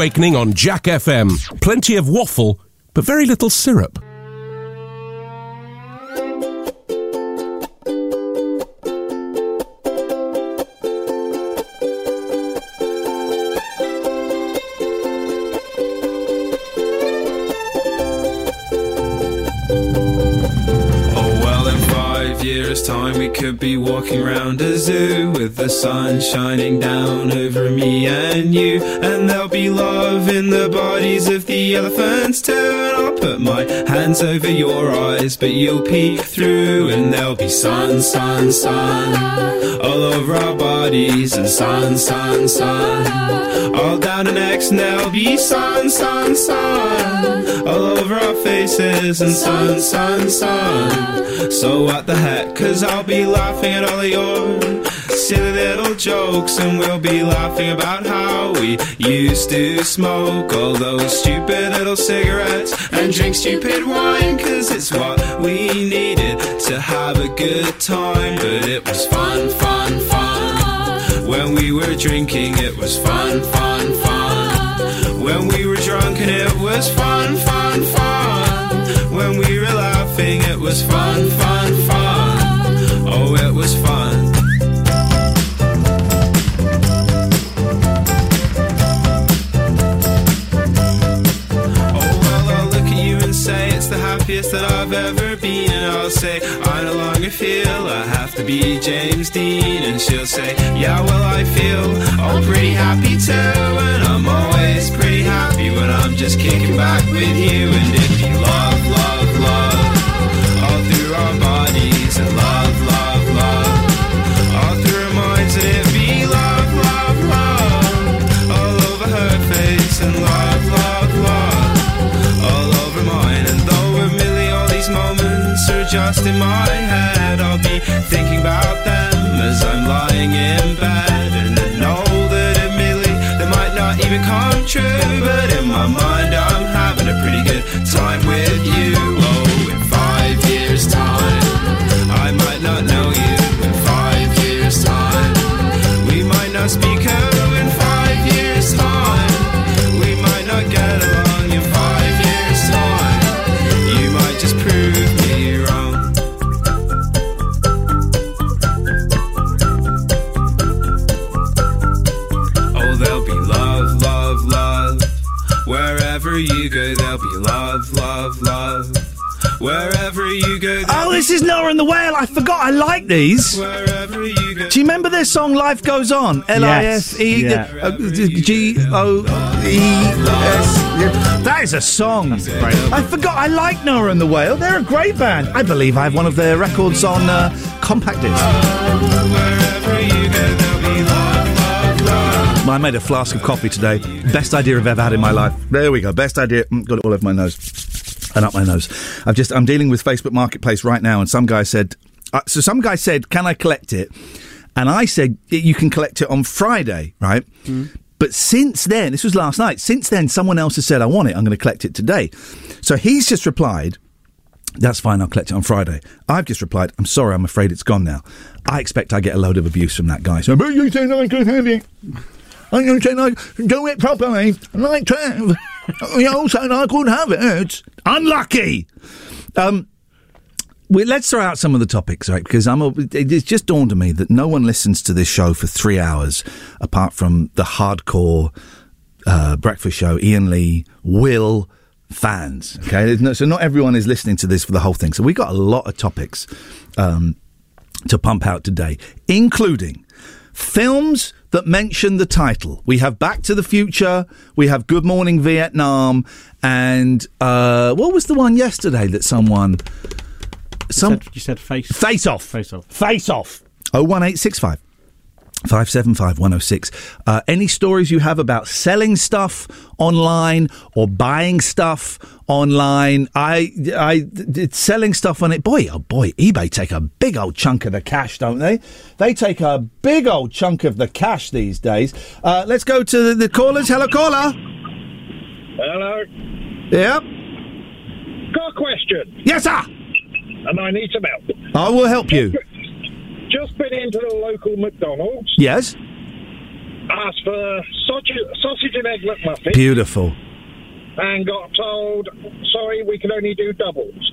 Awakening on Jack FM. Plenty of waffle, but very little syrup. Oh time, we could be walking around a zoo with the sun shining down Love in the bodies of the elephants. And I'll put my hands over your eyes, but you'll peek through. And there'll be sun, sun, sun all over our bodies. And sun, sun, sun all down our necks. And there'll be sun, sun, sun all over our faces. And sun, sun, sun. So what the heck? Cause I'll be laughing at all of your silly little jokes. And we'll be laughing about how we used to smoke all those stupid little cigarettes and drink stupid wine. Cause it's what we needed to have a good time. But it was fun, fun, fun. When we were drinking, it was fun, fun, fun. When we were drunk and it was fun, fun, fun. When we were laughing, it was fun, fun, fun. Oh, it was fun. Been. And I'll say, I no longer feel I have to be James Dean. And she'll say, Yeah, well, I feel all pretty happy too. And I'm always pretty happy when I'm just kicking back with you. And be love, love, love, just in my head, I forgot I like these. wherever you go. Do you remember their song "Life Goes On"? L I F E yeah. uh, G O E S. That is a song. I forgot. I like Noah and the Whale. They're a great band. I believe I have one of their records on uh, compact disc. I made a flask of coffee today. Best idea I've ever had in my life. There we go. Best idea. Mm, Got it all over my nose and up my nose. I've just. I'm dealing with Facebook Marketplace right now, and some guy said. Uh, so some guy said, "Can I collect it?" And I said, "You can collect it on Friday, right?" But since then, this was last night. Since then, someone else has said, "I want it. I'm going to collect it today." So he's just replied. That's fine. I'll collect it on Friday. I've just replied. I'm sorry. I'm afraid it's gone now. I expect I get a load of abuse from that guy. So, but you said I could have it. I'm going to say I do it properly. Like. You [laughs] all I could have it. It's unlucky. Um, we, let's throw out some of the topics, right? Because I'm. A, it- it's just dawned on me that no one listens to this show for three hours, apart from the hardcore uh, breakfast show. Ian Lee, Will fans. Okay, no- so not everyone is listening to this for the whole thing. So we've got a lot of topics um, to pump out today, including films that mention the title. We have Back to the Future, we have Good Morning Vietnam, and uh, what was the one yesterday that someone some you said face face off face off face off 01865 575 106. Uh, any stories you have about selling stuff online or buying stuff online? I, I, it's selling stuff on it. Boy, oh boy, eBay take a big old chunk of the cash, don't they? They take a big old chunk of the cash these days. Uh, let's go to the, the callers. Hello, caller. Hello. Yep. Got a question. Yes, sir. And I need some help. I will help you. Just been into the local McDonald's. Yes. asked for sausage, sausage and egg McMuffin. Beautiful. And got told, sorry, we can only do doubles.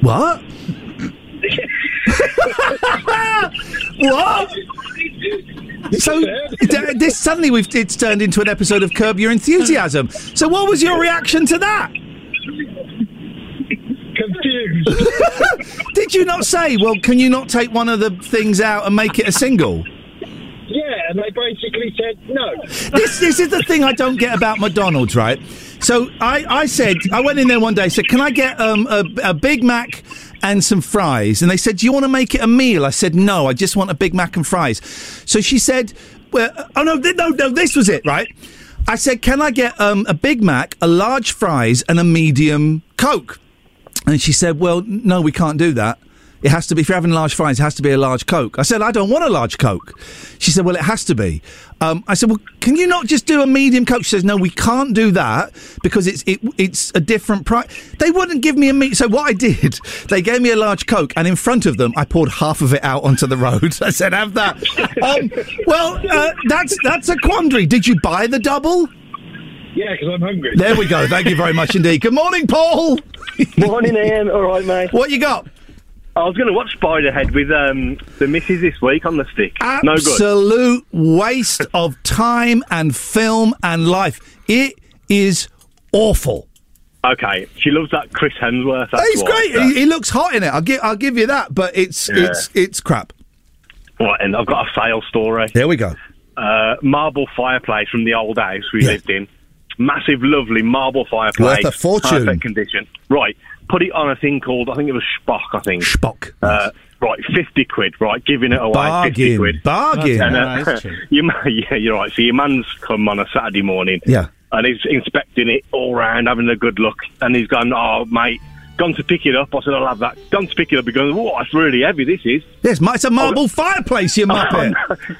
What? [laughs] what? So d- this suddenly we've it's turned into an episode of Curb Your Enthusiasm. So what was your reaction to that? Confused. [laughs] Did you not say, well, can you not take one of the things out and make it a single? Yeah, and they basically said no. this this is the thing I don't get about McDonald's, right? So I, I said I went in there one day. Said, "Can I get um, a, a Big Mac and some fries?" And they said, "Do you want to make it a meal?" I said, "No, I just want a Big Mac and fries." So she said, well, "Oh no, th- no, no, this was it, right?" I said, "Can I get um, a Big Mac, a large fries, and a medium Coke?" And she said, Well, no, we can't do that. It has to be, if you're having large fries, it has to be a large Coke. I said, I don't want a large Coke. She said, Well, it has to be. Um, I said, Well, can you not just do a medium Coke? She says, No, we can't do that because it's it, it's a different price. They wouldn't give me a meat. So what I did, [laughs] they gave me a large Coke, and in front of them, I poured half of it out onto the road. [laughs] I said, Have that. Um, well, uh, that's, that's a quandary. Did you buy the double? Yeah, because I'm hungry. There we go. Thank you very much indeed. Good morning, Paul. Morning, Ian. All right, mate. What you got? I was going to watch Spiderhead with um, the missus this week on the stick. No good. Absolute waste of time and film and life. It is awful. Okay, she loves that Chris Hemsworth. That's He's why. great. He, he looks hot in it. I'll give I'll give you that. But it's Yeah. it's it's crap. Right, and I've got a fail story. There we go. Uh, marble fireplace from the old house we Yeah. lived in. Massive, lovely marble fireplace. Worth a fortune. Perfect condition. Right, put it on a thing called, I think it was Spock, I think. Spock. Uh, right, 50 quid, right, giving it away. 50 Bargain. quid. Bargain. And, uh, that's cheap. [laughs] your ma- yeah, you're right. So your man's come on a Saturday morning. Yeah. And he's inspecting it all round, having a good look. And he's gone, oh, mate, gone to pick it up. I said, I'll have that. Gone to pick it up. He goes, oh, it's really heavy, this is. Yes, ma- it's a marble fireplace. You [laughs] muppet.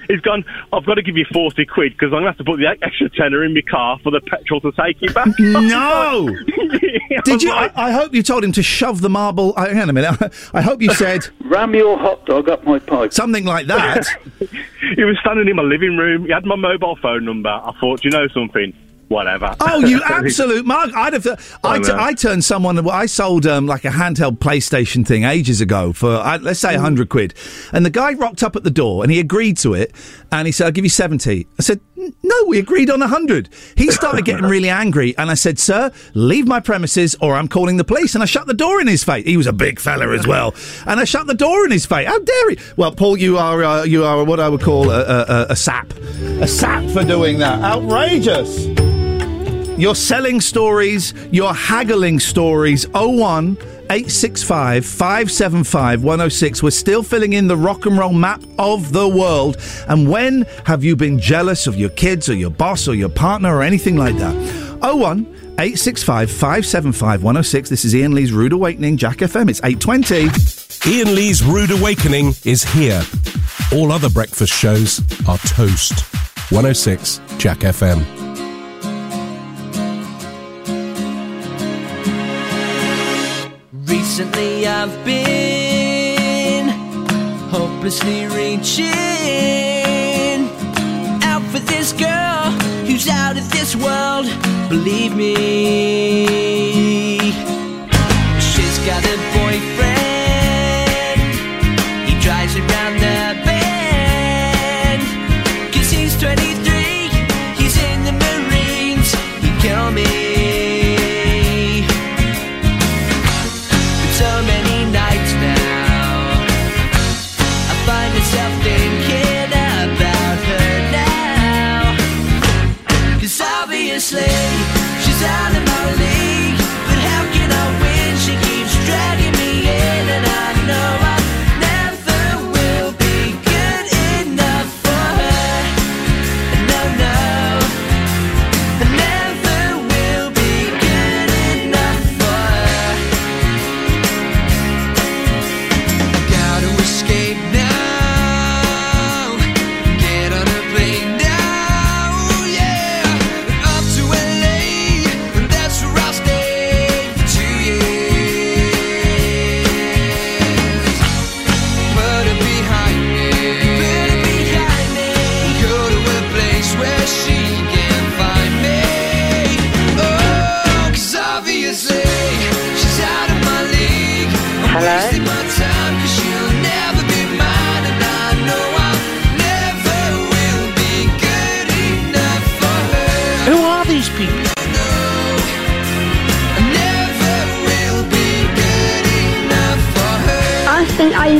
He's gone, I've got to give you 40 quid because I'm going to have to put the extra tenner in my car for the petrol to take you back. No. [laughs] [laughs] Did you? I, I hope you told him to shove the marble. uh, Hang on a minute. I hope you said Ram your hot dog up my pipe. Something like that. he was standing in my living room. He had my mobile phone number. I thought, you know something? Whatever. Oh, [laughs] you absolute Mark! I'd have. I, I t-. I turned someone. I sold um, like a handheld PlayStation thing ages ago for uh, let's say hundred quid, and the guy rocked up at the door and he agreed to it, and he said, "I'll give you 70. I said, "No, we agreed on hundred. He started getting really [laughs] angry, and I said, "Sir, leave my premises, or I'm calling the police." And I shut the door in his face. He was a big fella as well, and I shut the door in his face. How dare he? Well, Paul, you are uh, you are what I would call a, a, a, a sap, a sap for doing that. Outrageous. You're selling stories, you're haggling stories. 01 865 575 106. We're still filling in the rock and roll map of the world. And when have you been jealous of your kids or your boss or your partner or anything like that? 01 865 575 106. This is Ian Lee's Rude Awakening, Jack FM. It's 820. Ian Lee's Rude Awakening is here. All other breakfast shows are toast. 106 Jack FM. Recently I've been hopelessly reaching out for this girl who's out of this world. Believe me, she's got a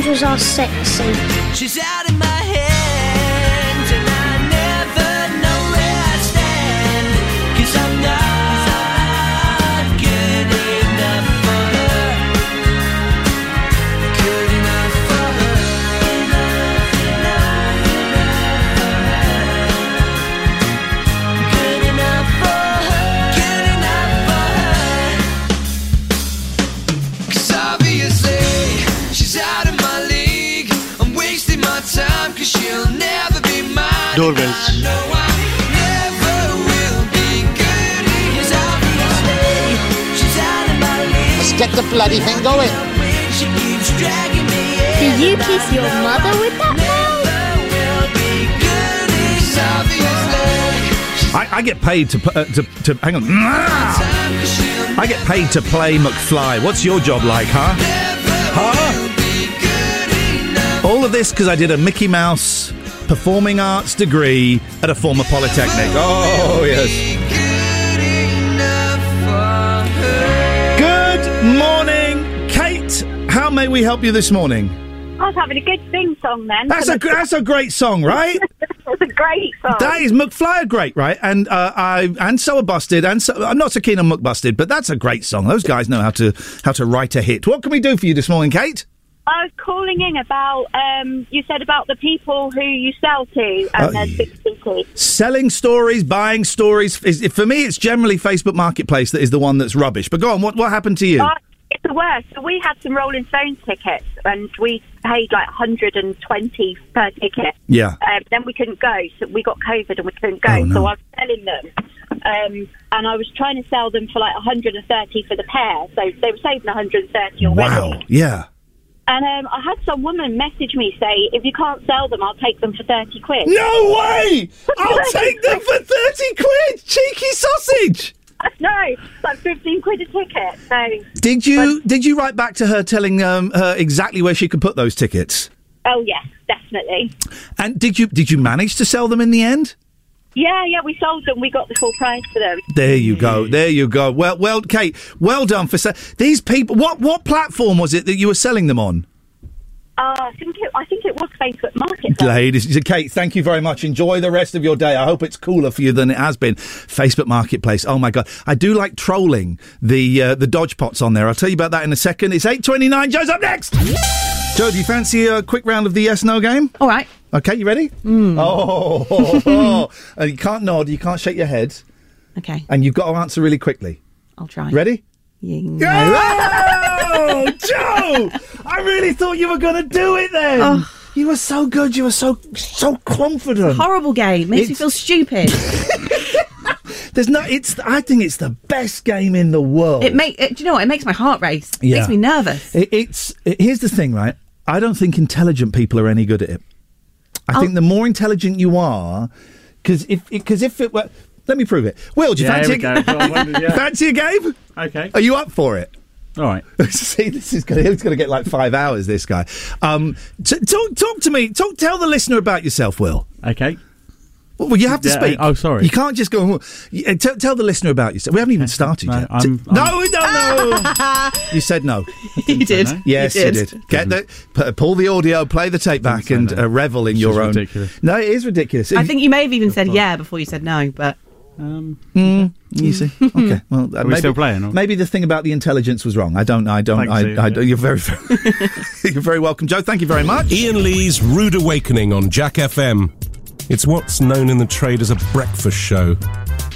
think angels are sexy. She's out get the bloody thing going. She keeps dragging me in. Did you kiss your mother with that mouth? I, I get paid to, uh, to to hang on. I get paid to play McFly. What's your job like, huh? Huh? All of this because I did a Mickey Mouse performing arts degree at a former polytechnic. Oh yes. May we help you this morning? I was having a good sing song then. That's a gr- that's a great song, right? [laughs] It's a great song. That is McFly are great, right? And uh, I and so are Busted, and so I'm not so keen on McBusted, but that's a great song. Those guys know how to how to write a hit. What can we do for you this morning, Kate? I was calling in about um, you said about the people who you sell to and Oh, their sixty Selling stories, buying stories. Is, for me, it's generally Facebook Marketplace that is the one that's rubbish. But go on, what what happened to you? It's the worst. So we had some Rolling Stones tickets, and we paid like 120 per ticket. Yeah. Um, then we couldn't go, so we got COVID and we couldn't go. Oh, no. So I was selling them, um, and I was trying to sell them for like 130 for the pair. So they were saving 130 already. Wow. Yeah. And um, I had some woman message me say, if you can't sell them, I'll take them for 30 quid. No way! [laughs] I'll take them for 30 quid! Cheeky sausage! [laughs] No, it's like 15 quid a ticket. So, Did you did you write back to her telling um, her exactly where she could put those tickets? oh, yes, definitely. And did you did you manage to sell them in the end? Yeah, yeah, we sold them. We got the full price for them. There you go. There you go. Well, well, Kate, well done for se- these people. What what platform was it that you were selling them on? Uh, I think it, I think it was Facebook Marketplace. Ladies, Kate, thank you very much. Enjoy the rest of your day. I hope it's cooler for you than it has been. Facebook Marketplace. Oh my God, I do like trolling the uh, the dodge pots on there. I'll tell you about that in a second. It's eight twenty nine. Joe's up next. Joe, do you fancy a quick round of the yes no game? All right. Okay, you ready? Oh, oh, oh. [laughs] Uh, you can't nod. You can't shake your head, Okay, and you've got to answer really quickly. I'll try. Ready? Yeah. Oh, Joe! I really thought you were going to do it then. You were so good. You were so so confident. Horrible game. Makes me feel stupid. [laughs] There's no. It's. I think it's the best game in the world. it make. It, do you know what? It makes my heart race. It Yeah. makes me nervous. It, it's. it- here's the thing, right? I don't think intelligent people are any good at it. I Oh. think the more intelligent you are, because if because if it were, let me prove it. Will, do you Yeah, fancy? here we go. Go on, yeah. [laughs] fancy a game? Okay. Are you up for it? All right. [laughs] See, this is going. He's going to get like five hours. This guy. Um, t- talk, talk to me. Talk, tell the listener about yourself, Will. Okay. Well, well, you have to Yeah, speak. oh, sorry. You can't just go. You- uh, Tell, tell the listener about yourself. We haven't even started No, yet. I'm- T- no, no, no. [laughs] you said no. [laughs] you did. Yes, you you did. did. Get the p- pull the audio, play the tape back, and uh, revel in your own. ridiculous. No, it is ridiculous. I think you may have even said yeah before you said no, but Um, Mm, you [laughs] see. Okay. Well, uh, Are we maybe, still playing, or- Maybe the thing about the intelligence was wrong. I don't. I don't. Thanks, I, Ian, I, yeah. You're very. [laughs] [laughs] you're very welcome, Joe. Thank you very much. Ian Lee's Rude Awakening on Jack FM. It's what's known in the trade as a breakfast show,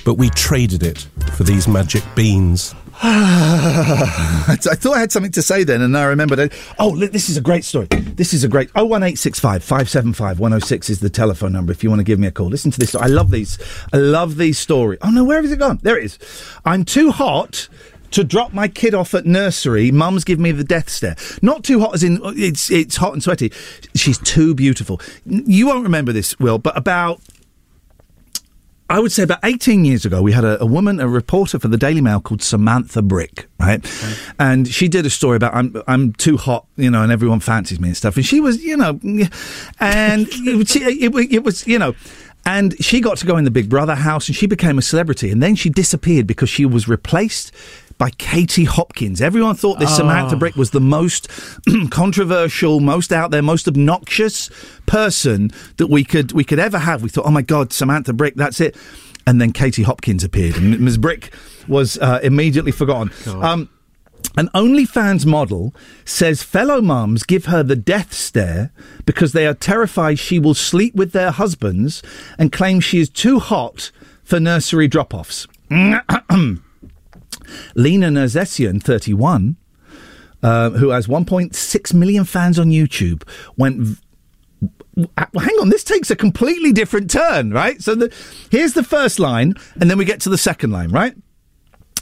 but we traded it for these magic beans. [sighs] I thought I had something to say then, and I remembered. It. Oh, this is a great story. This is a great. Oh one eight six five five seven five one zero six is the telephone number if you want to give me a call. Listen to this. I love these. I love these stories. Oh no, where has it gone? There it is. I'm too hot. To drop my kid off at nursery, mum's give me the death stare. Not too hot as in oh, it's it's hot and sweaty. She's too beautiful. You won't remember this, Will, but about I would say about 18 years ago, we had a, a woman, a reporter for the Daily Mail called Samantha Brick, right? Mm. And she did a story about I'm I'm too hot, you know, and everyone fancies me and stuff. And she was, you know, and it, it, it was, you know, and she got to go in the Big Brother house and she became a celebrity. And then she disappeared because she was replaced by Katie Hopkins. Everyone thought this Oh. Samantha Brick was the most [clears throat] controversial, most out there, most obnoxious person that we could we could ever have. We thought, oh my God, Samantha Brick, that's it. And then Katie Hopkins appeared, and Ms. Brick was uh, immediately forgotten. Um, an OnlyFans model says fellow mums give her the death stare because they are terrified she will sleep with their husbands and claim she is too hot for nursery drop offs. [clears throat] Lena Nersesian, 31, uh, who has 1.6 million fans on YouTube, went. v- Hang on, this takes a completely different turn, right? So the, here's the first line, and then we get to the second line, right?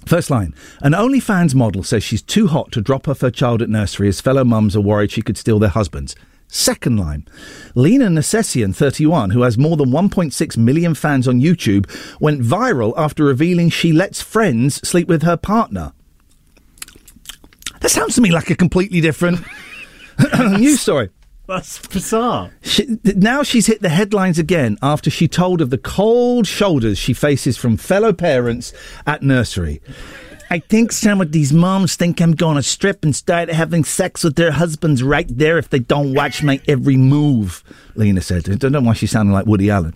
First line. An OnlyFans model says she's too hot to drop off her child at nursery as fellow mums are worried she could steal their husbands. Second line. Lena Nersesian, 31, who has more than 1.6 million fans on YouTube, went viral after revealing she lets friends sleep with her partner. That sounds to me like a completely different [coughs] news story. That's bizarre. She, now she's hit the headlines again after she told of the cold shoulders she faces from fellow parents at nursery. I think some of these moms think I'm going to strip and start having sex with their husbands right there if they don't watch my every move, Lena said. I don't know why she's sounding like Woody Allen.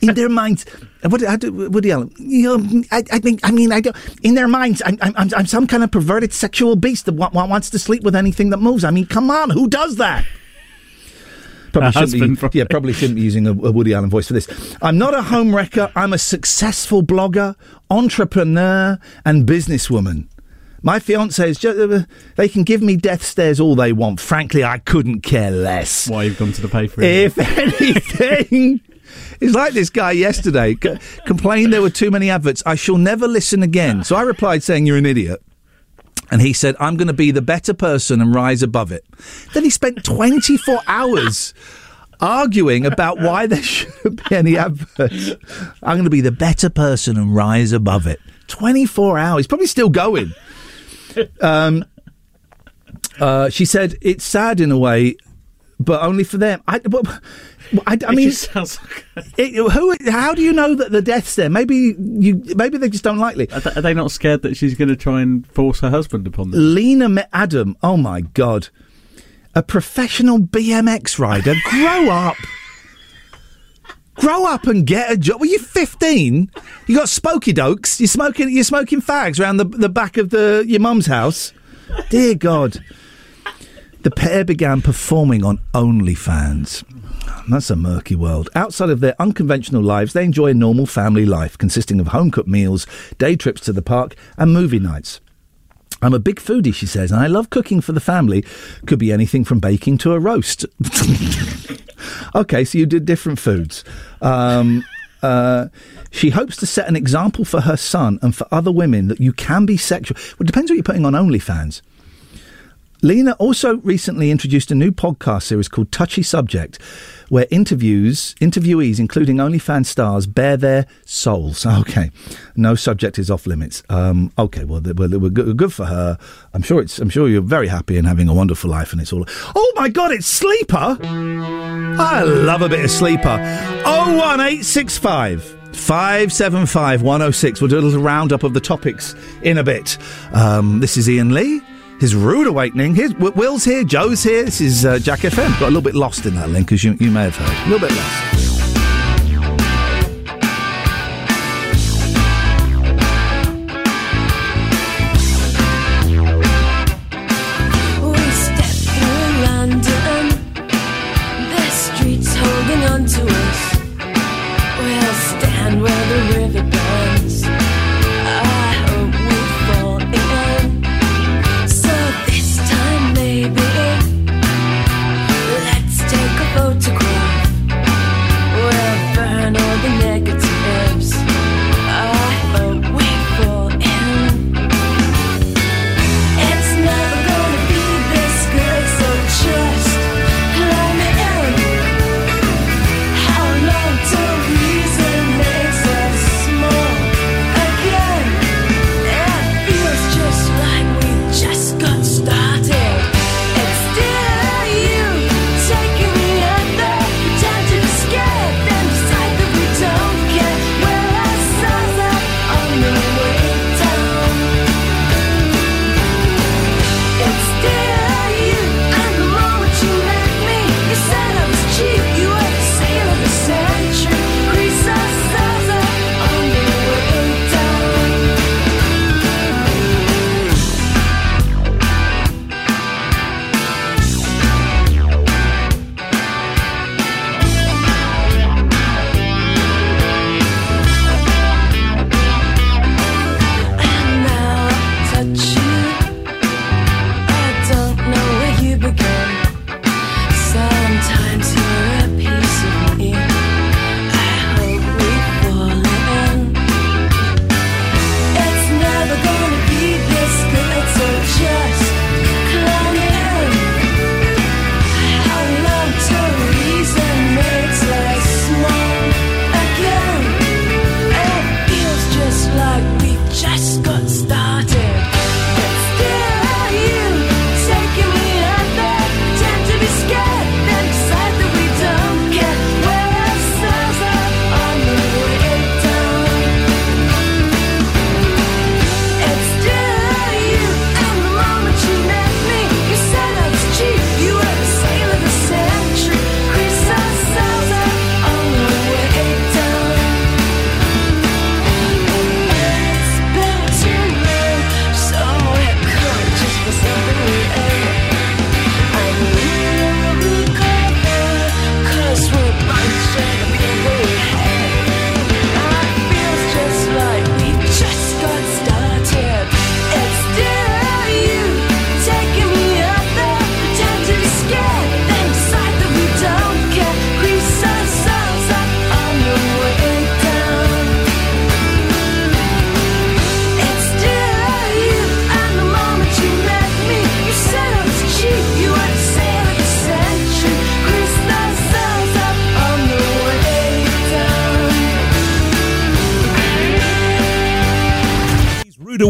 In their minds, what, how do, Woody Allen, you know, I, I think, I mean, I don't, in their minds, I'm, I'm, I'm- some kind of perverted sexual beast that wa- wa- wants to sleep with anything that moves. I mean, come on, who does that? Probably shouldn't husband, be, yeah, probably shouldn't be using a, a Woody Allen voice for this. I'm not a home wrecker. I'm a successful blogger, entrepreneur, and businesswoman. My fiance is just, uh, they can give me death stares all they want. Frankly, I couldn't care less. Why you've gone to the paper? If [laughs] anything, it's like this guy yesterday c- complained there were too many adverts. I shall never listen again. So I replied saying you're an idiot. And he said, I'm going to be the better person and rise above it. Then he spent 24 hours arguing about why there [laughs] shouldn't be any adverts. I'm going to be the better person and rise above it. 24 hours. Probably still going. Um, uh, she said, it's sad in a way, but only for them. I, but, I, I mean, it, who? How do you know that the death's there? Maybe you. Maybe they just don't like it. Are, are they not scared that she's going to try and force her husband upon them? Lena met Adam. Oh my god, a professional BMX rider. Grow up. Grow up and get a job. Were you fifteen? You got spokey dokes. You're smoking. You're smoking fags around the the back of the your mum's house. Dear God. The pair began performing on OnlyFans. That's a murky world. Outside of their unconventional lives, they enjoy a normal family life consisting of home cooked meals, day trips to the park, and movie nights. I'm a big foodie, she says, and I love cooking for the family. Could be anything from baking to a roast. [laughs] okay, so you did different foods. Um, uh, she hopes to set an example for her son and for other women that you can be sexual. Well, it depends what you're putting on OnlyFans. Lena also recently introduced a new podcast series called Touchy Subject, where interviews interviewees, including OnlyFans stars, bare their souls. [laughs] Okay, no subject is off limits. Um, okay, well, well, were good, good for her. I'm sure it's. I'm sure you're very happy and having a wonderful life, and it's all. Oh my God, it's Sleeper. I love a bit of Sleeper. Oh one eight six five. 575 106. We'll do a little roundup of the topics in a bit. Um, this is Ian Lee. His rude awakening. Here's, Will's here. Joe's here. This is uh, Jack FM. Got a little bit lost in that link, as you, you may have heard. A little bit lost.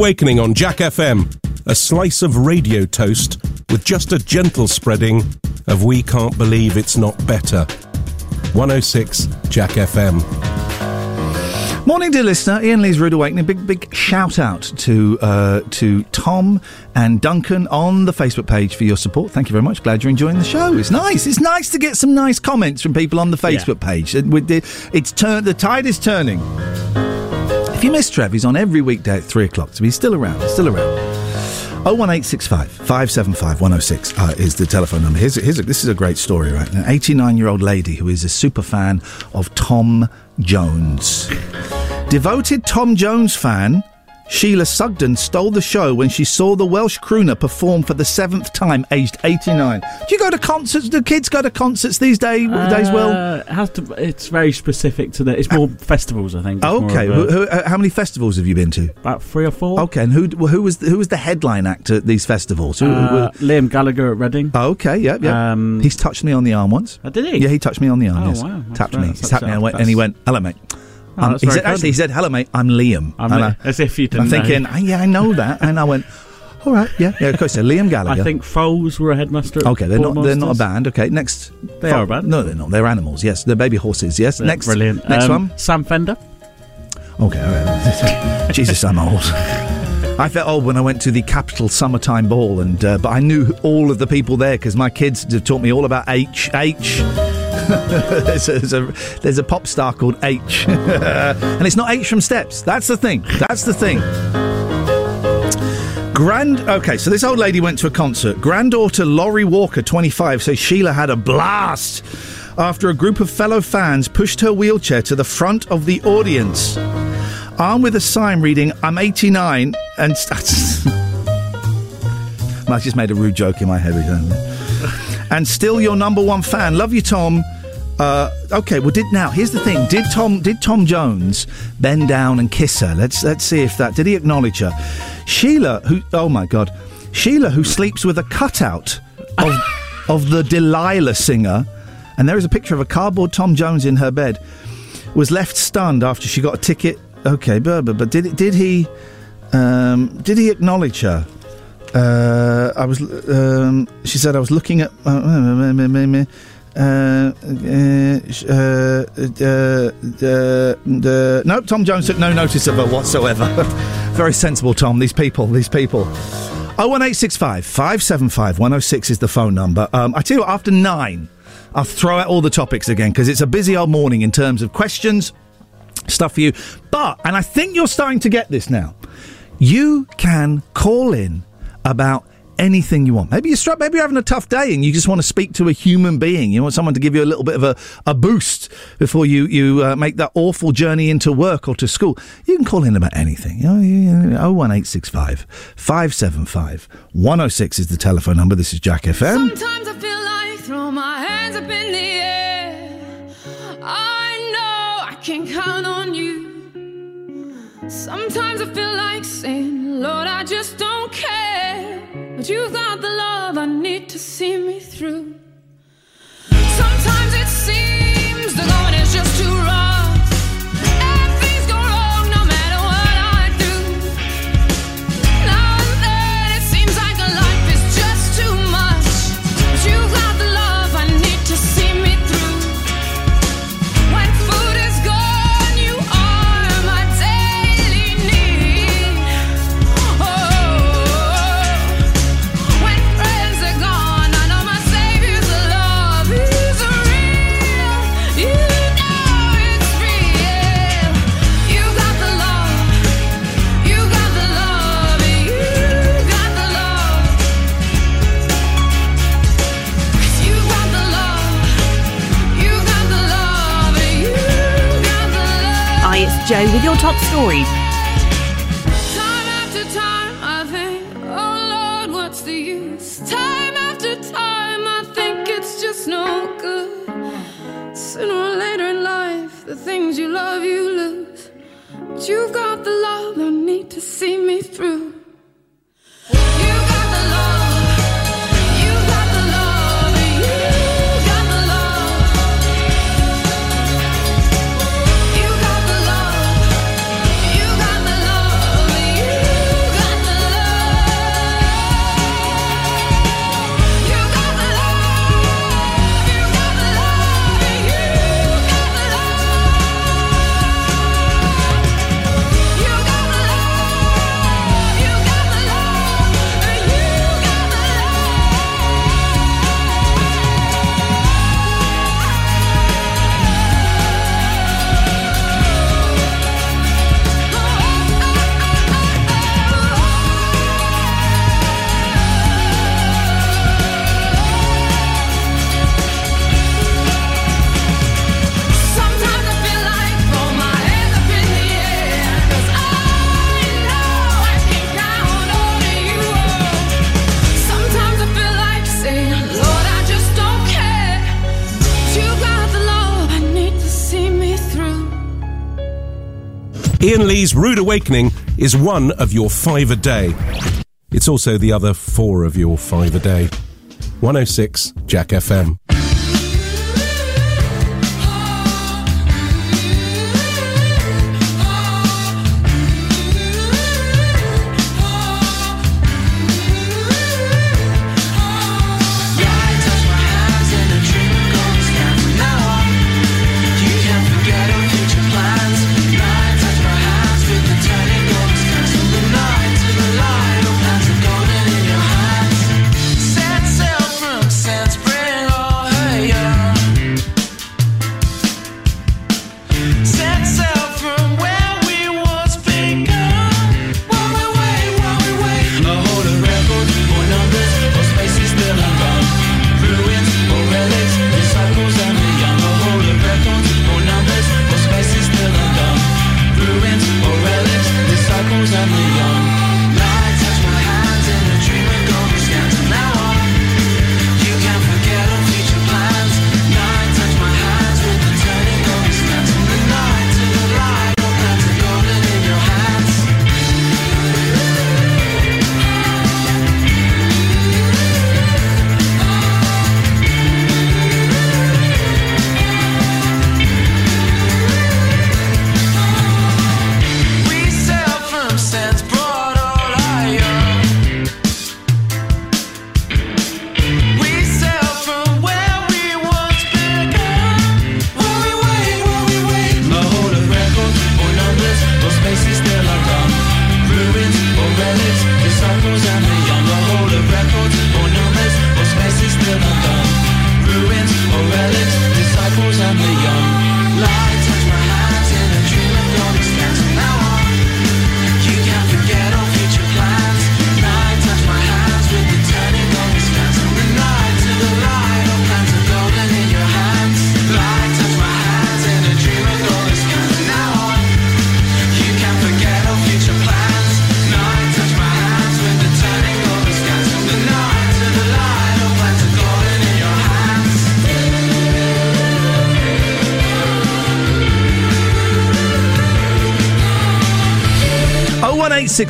Awakening on Jack FM. A slice of radio toast with just a gentle spreading of We Can't Believe It's Not Better. 106 Jack FM. Morning, dear listener. Ian Lee's Rude Awakening. Big, big shout out to uh, to Tom and Duncan on the Facebook page for your support. Thank you very much. Glad you're enjoying the show. It's nice. It's nice to get some nice comments from people on the Facebook page. It- with It's turn. The tide is turning. If you miss Trev, he's on every weekday at three o'clock. So he's still around. Still around. 01865 575 106 uh, is the telephone number. Here's, here's a, this is a great story, right? An 89 year old lady who is a super fan of Tom Jones. Devoted Tom Jones fan, Sheila Sugden stole the show when she saw the Welsh crooner perform for the seventh time, aged 89. Do you go to concerts? Do kids go to concerts these day, days, Will? Uh, it has to. It's very specific to the. It's more festivals, I think. Oh, okay. of Who, who, uh, how many festivals have you been to? About three or four. Okay, and who who was the, who was the headline act at these festivals? Who, Uh, Liam Gallagher at Reading. Oh, okay, yeah, yeah. Um, He's touched me on the arm once. Oh, did he? Yeah, he touched me on the arm. Oh, yes. wow, Tapped very- me. He tapped me and, went, and he went, "Hello, mate." Oh, Um, he said, actually, he said, "Hello, mate. I'm Liam." I'm I- as if you didn't know. I'm thinking, "Ah, yeah, I know that, and I went, "All right, yeah, yeah." Of course, so Liam [laughs] Gallagher. I think Foals were a headmaster. Okay, they're not. They're not a band. Okay, next. They are a band. No, they're not. They're animals. Yes, they're baby horses. Yes. Next. brilliant. Next Um, one. Sam Fender. Okay, all right. [laughs] Jesus, I'm old. I felt old when I went to the Capital Summertime Ball, and uh, but I knew all of the people there because my kids had taught me all about Aitch Aitch. [laughs] there's, a, there's, a, there's a pop star called Aitch, [laughs] and it's not H from Steps. That's the thing. That's the thing. Grand. Okay, so this old lady went to a concert. Granddaughter Laurie Walker, 25, says Sheila had a blast after a group of fellow fans pushed her wheelchair to the front of the audience, armed with a sign reading "I'm 89" and. [laughs] I just made a rude joke in my head. And still your number one fan. Love you, Tom. Uh, okay, well, did now? Here's the thing: did Tom did Tom Jones bend down and kiss her? Let's let's see if that did he acknowledge her. Sheila, who oh my god, Sheila, who sleeps with a cutout of [laughs] of the Delilah singer, and there is a picture of a cardboard Tom Jones in her bed, was left stunned after she got a ticket. Okay, but but, but did did he um, did he acknowledge her? Uh, I was. Um, she said I was looking at. Uh, uh, uh, uh, uh, uh, uh, no, Tom Jones took no notice of her whatsoever. Very sensible, Tom. These people, these people. 01865 575 106 is the phone number. Um, I tell you what, after nine, I'll throw out all the topics again because it's a busy old morning in terms of questions, stuff for you. But, and I think you're starting to get this now, you can call in about anything you want. Maybe you're struck, maybe you're having a tough day and you just want to speak to a human being. You want someone to give you a little bit of a, a boost before you, you uh, make that awful journey into work or to school. You can call in about anything. You know, you- you- 01865 575 106 is the telephone number. This is Jack FM. Sometimes I feel like throw my hands up in the air. I know I can count on you. Sometimes I feel like saying, Lord, I just don't. But you've got the love I need to see me through. Top stories. Ian Lee's Rude Awakening is one of your five a day. It's also the other four of your five a day. 106 Jack FM.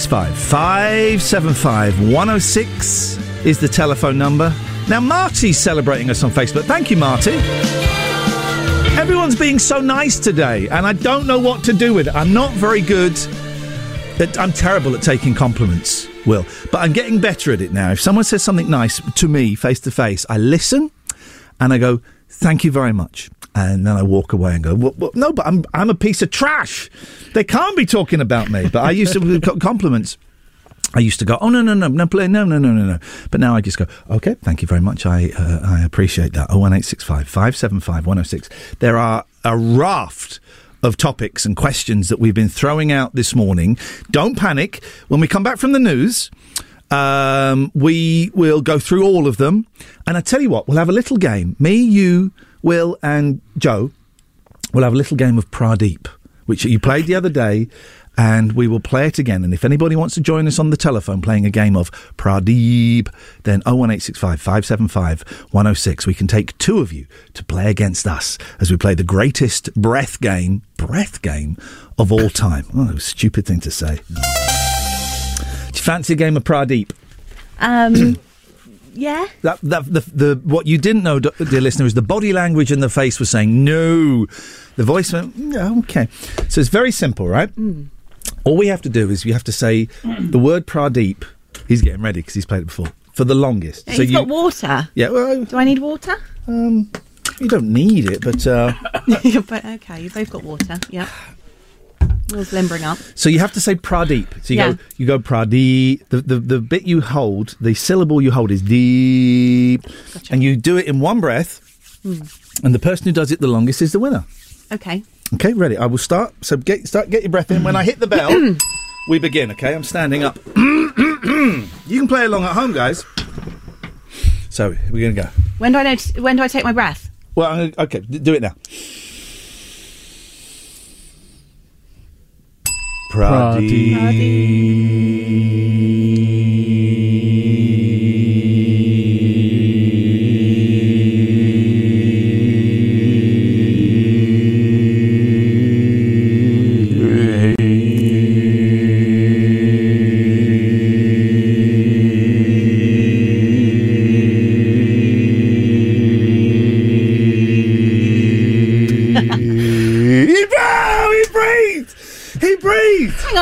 665 575 106 is the telephone number. Now, Marty's celebrating us on Facebook. Thank you, Marty. Everyone's being so nice today, and I don't know what to do with it. I'm not very good. I'm terrible at taking compliments, Will, but I'm getting better at it now. If someone says something nice to me face to face, I listen and I go, Thank you very much and then I walk away and go, well, well, "No, but I'm I'm a piece of trash. They can't be talking about me." But I used to [laughs] co- compliments. I used to go, oh no no no no play no no no no no, but now I just go, okay, thank you very much, I uh, I appreciate that. Oh one eight six five five seven five one zero six. There are a raft of topics and questions that we've been throwing out this morning. Don't panic. When we come back from the news, um, we will go through all of them, and I tell you what, we'll have a little game. Me, you, Will, and Joe. We'll have a little game of Pradeep, which you played the other day, and we will play it again. And if anybody wants to join us on the telephone playing a game of Pradeep, then 01865 575 106. We can take two of you to play against us as we play the greatest breath game, breath game of all time. Oh, stupid thing to say. Do you fancy a game of Pradeep? Um, yeah. That, that the, the what you didn't know, dear listener, is the body language and the face was saying no. The voice went, yeah, okay. So it's very simple, right? All we have to do is we have to say the word Pradeep. He's getting ready because he's played it before for the longest. so He's got water. Yeah, well, Do I need water? Um, you don't need it, but uh, [laughs] but okay, you both got water. Will's limbering up. so you have to say Pradeep. So you Yeah. go, you go Pradeep. The, the the bit you hold, the syllable you hold is deep, and you do it in one breath. Hmm. And the person who does it the longest is the winner. Okay. Okay, ready. I will start. So get start. Get your breath in. When I hit the bell, [clears throat] we begin. Okay, I'm standing up. [clears throat] you can play along at home, guys. So we're gonna go. When do I know? t- when do I take my breath? Well, I'm gonna, okay, do it now. Hang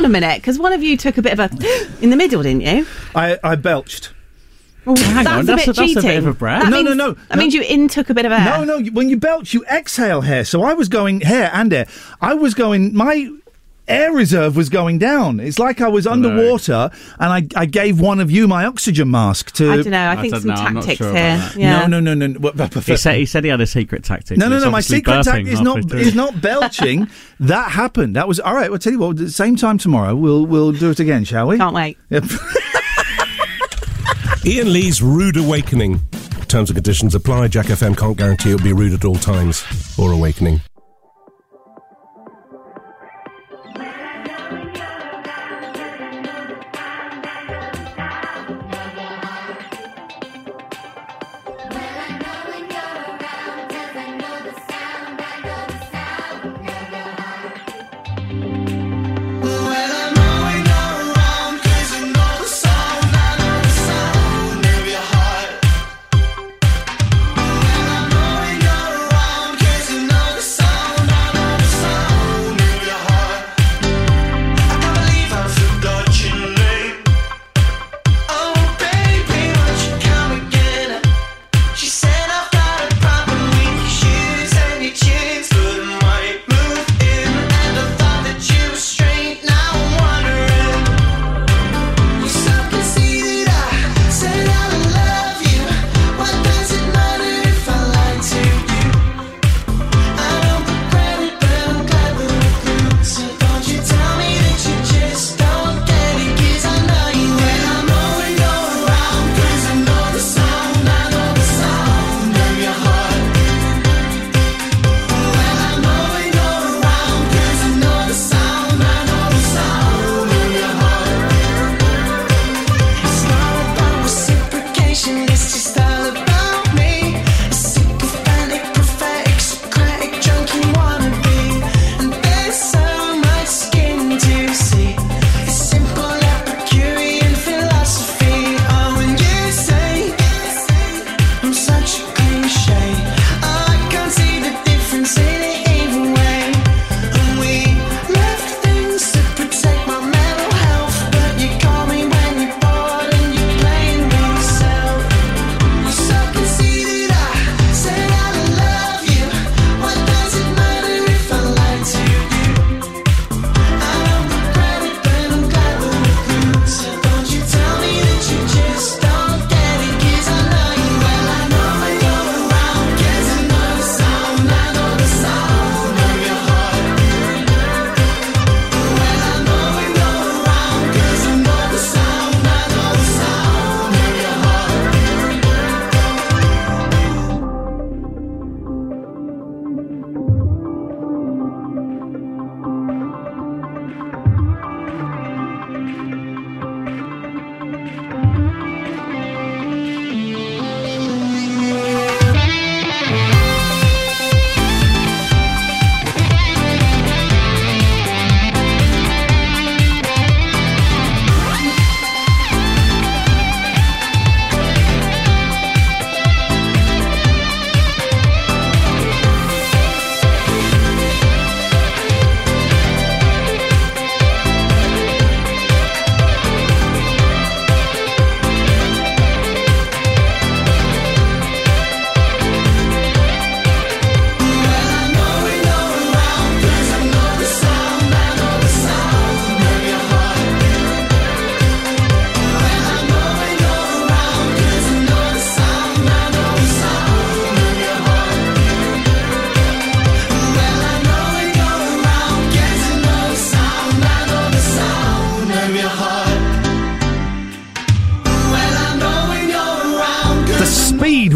on a minute, because one of you took a bit of a [gasps] in the middle, didn't you? I, I belched. Well, hang that's on, a that's bit a- that's a cheating. bit of a brag. That No, means, no, no, That no. means you in took a bit of air. No, no. When you belch, you exhale hair. So I was going hair and air. I was going. My air reserve was going down. It's like I was underwater, and I, I gave one of you my oxygen mask to. I don't know. I, think some tactics here. Yeah. No, no, no, no. What- what- He said, he said he had a secret tactic. No, no, It's no. My obviously secret burping tactic is halfway not through. is not belching. [laughs] that happened. That was all right. Well, tell you what. At the same time tomorrow, we'll we'll do it again, shall we? Can't wait. Yep. [laughs] Ian Lee's Rude Awakening. Terms and conditions apply. Jack FM can't guarantee it'll be rude at all times or awakening.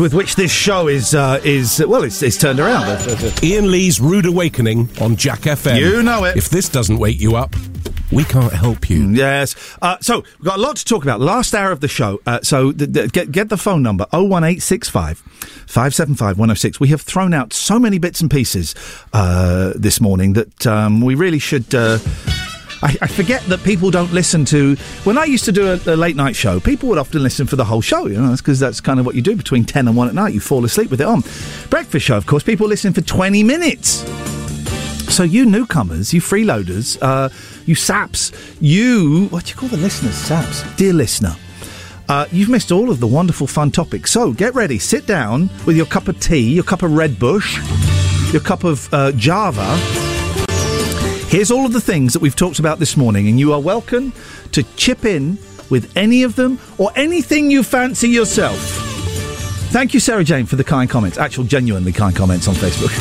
With which this show is uh, is well, it's, it's turned around. Ian Lee's Rude Awakening on Jack FM. You know it. If this doesn't wake you up, we can't help you. Yes. Uh, so we've got a lot to talk about. Last hour of the show. Uh, so th- th- get get the phone number 01865 575 106. We have thrown out so many bits and pieces uh, this morning that um, we really should. I, I forget that people don't listen to. When I used to do a, a late night show, people would often listen for the whole show. You know, that's because that's kind of what you do between ten and one at night. You fall asleep with it on. Breakfast show, of course, people listen for twenty minutes. So you newcomers, you freeloaders, uh, You saps. You, what do you call the listeners? Saps. Dear listener. Uh, you've missed all of the wonderful fun topics. So get ready, sit down with your cup of tea, your cup of Red Bush, your cup of uh, Java. Here's all of the things that we've talked about this morning, and you are welcome to chip in with any of them or anything you fancy yourself. Thank you, Sarah Jane, for the kind comments. Actual, genuinely kind comments on Facebook.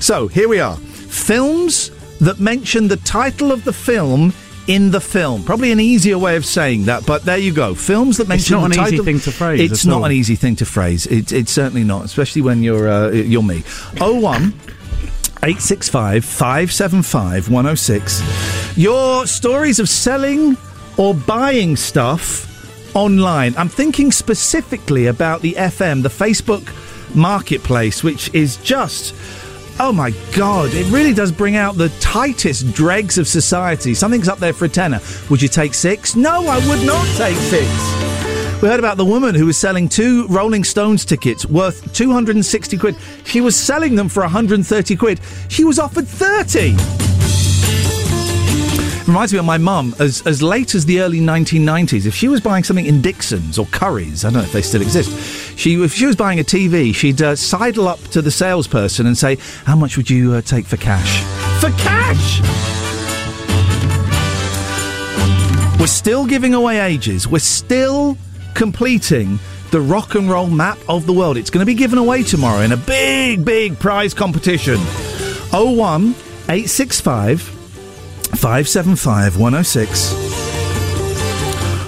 [laughs] so, here we are. Films that mention the title of the film in the film. Probably an easier way of saying that, but there you go. Films that mention not the an easy title- thing to phrase It's not all. an easy thing to phrase. It, it's certainly not, especially when you're uh, you're me. Oh one. 865 575 106. Your stories of selling or buying stuff online. I'm thinking specifically about the FM, the Facebook marketplace, which is just. Oh my God, it really does bring out the tightest dregs of society. Something's up there for a tenner. Would you take six? No, I would not take six. We heard about the woman who was selling two Rolling Stones tickets worth 260 quid. She was selling them for 130 quid. She was offered 30. Reminds me of my mum, as, as late as the early 1990s, if she was buying something in Dixons or Currys, I don't know if they still exist, she, if she was buying a TV, she'd uh, sidle up to the salesperson and say, How much would you uh, take for cash? For cash! We're still giving away ages. We're still completing the rock and roll map of the world. It's going to be given away tomorrow in a big, big prize competition. 01 865 575 106.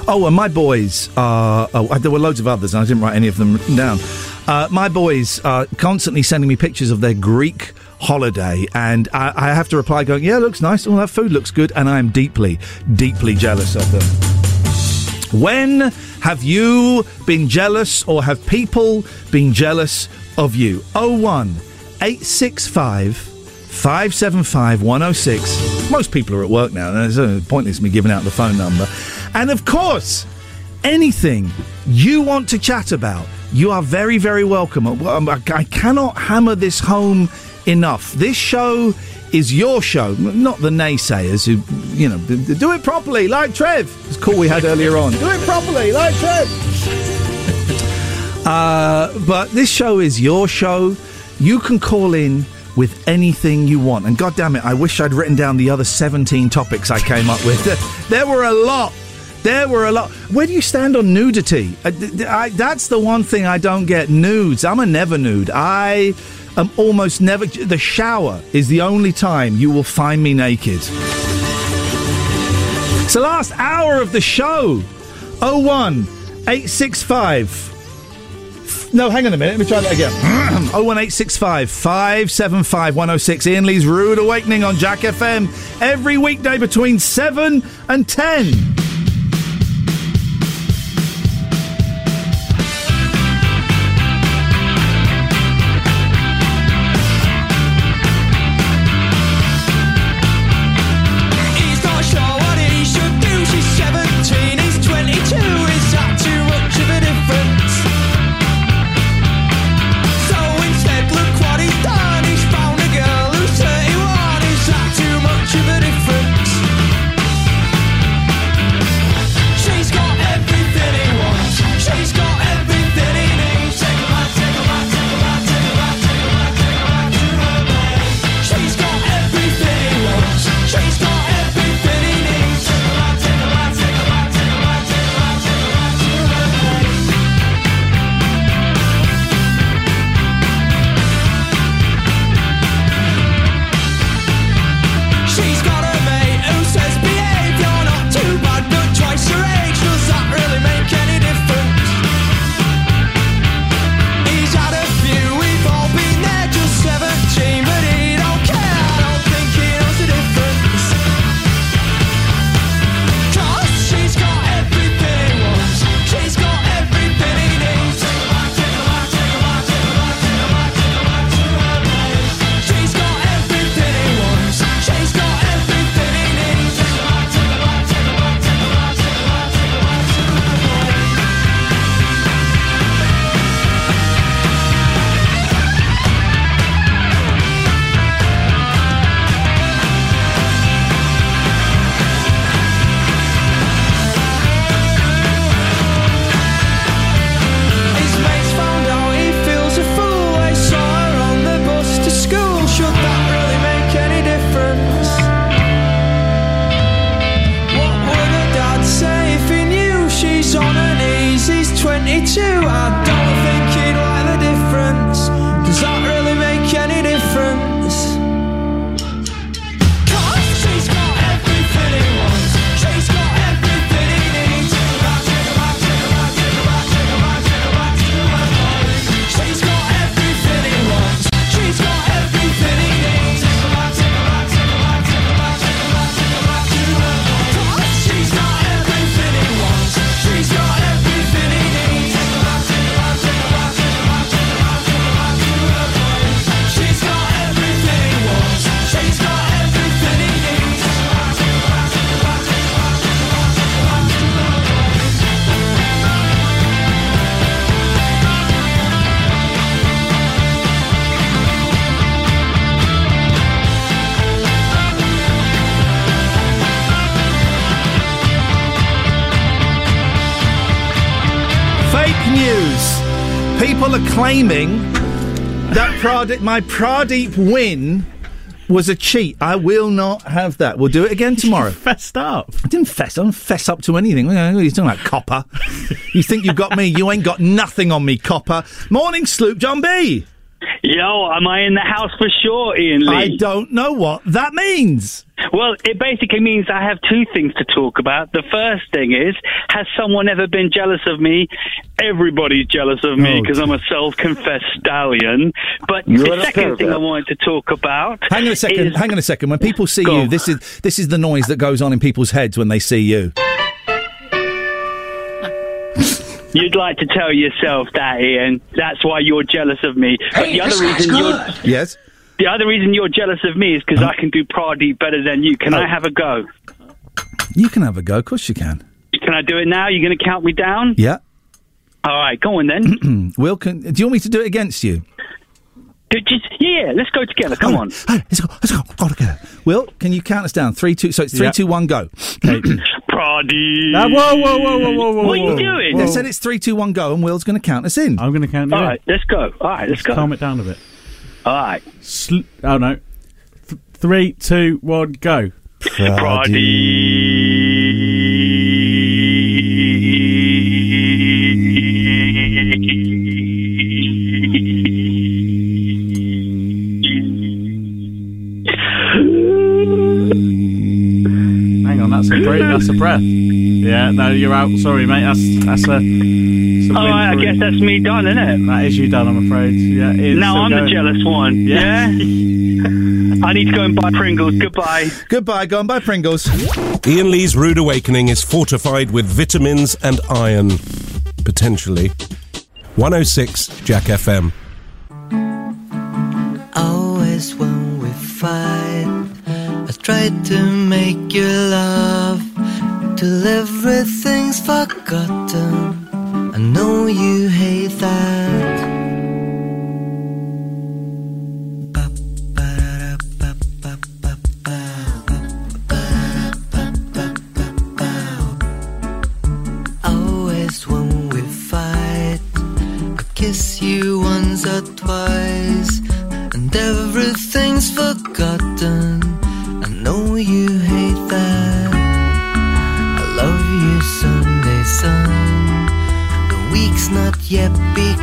Oh, and my boys are. Oh, there were loads of others, and I didn't write any of them down. Uh, my boys are constantly sending me pictures of their Greek holiday, and I, I have to reply going, "Yeah, looks nice. All that food looks good," and I am deeply, deeply jealous of them. When have you been jealous, or have people been jealous of you? 01 865 575 106. Most people are at work now, there's no pointless me giving out the phone number. And of course, anything you want to chat about, you are very, very welcome. I cannot hammer this home enough. This show is your show, not the naysayers who, you know, do it properly, like Trev. It's call we had earlier on. Do it properly, like Trev. Uh, but this show is your show. You can call in with anything you want. And God damn it, I wish I'd written down the other 17 topics I came up with. [laughs] there were a lot. There were a lot. Where do you stand on nudity? Uh, th- th- I, that's the one thing I don't get. Nudes. I'm a never nude. I am almost never. The shower is the only time you will find me naked. It's the last hour of the show. 01 865 no, hang on a minute. Let me try that again. [clears throat] 01865 575 106. Ian Lee's Rude Awakening on Jack FM every weekday between 7 and 10. Claiming that Pradeep, my Pradeep win was a cheat. I will not have that. We'll do it again [laughs] tomorrow. fessed up. I didn't fess. I don't fess up to anything. Are talking about, copper? [laughs] you think you've got me? You ain't got nothing on me, copper. Morning, Sloop John B. Yo, am I in the house for sure, Ian Lee? I don't know what that means. Well, it basically means I have two things to talk about. The first thing is, has someone ever been jealous of me? Everybody's jealous of me Oh, because I'm a self-confessed stallion. But You're the a second thing I wanted to talk about. Hang on a second. is- Hang on a second. When people see you, this is this is the noise that goes on in people's heads when they see you. [laughs] You'd like to tell yourself that, Ian. That's why you're jealous of me. But Hey, the other this guy's reason you're. Yes. the other reason you're jealous of me is because I can do Pradeep better than you. Can I oh. have a go? You can have a go. Of course you can. Can I do it now? You're going to count me down? Yeah. All right, go on then. [clears throat] Will, can, do you want me to do it against you? Do- Just, yeah, let's go together. Come on. Hey, let's go. Let's go. Go together. Will, can you count us down? Three, two. So it's three, Yeah. two, one, go. [clears throat] Pradeep. Ah, whoa, whoa, whoa, whoa, whoa, whoa! What are you whoa. doing? They said it's three, two, one, go, and Will's going to count us in. I'm going to count you All in. right, let's go. All right, let's go. Calm it down a bit. All right. Sl- oh no. Th- three, two, one, go. Hang breath. That's a breath. Yeah, no, you're out. Sorry, mate. That's that's a. it's a All win right, I guess that's me done, isn't it? That is you done, I'm afraid. Yeah. Ian's Now I'm going. the jealous one. Yeah. Yeah. [laughs] I need to go and buy Pringles. Goodbye. Goodbye. Go and buy Pringles. Ian Lee's Rude Awakening is fortified with vitamins and iron. Potentially. 106 Jack FM. Always when we fight, I try to make you laugh till everything's forgotten. I know you hate that. Kiss you once or twice, and everything's not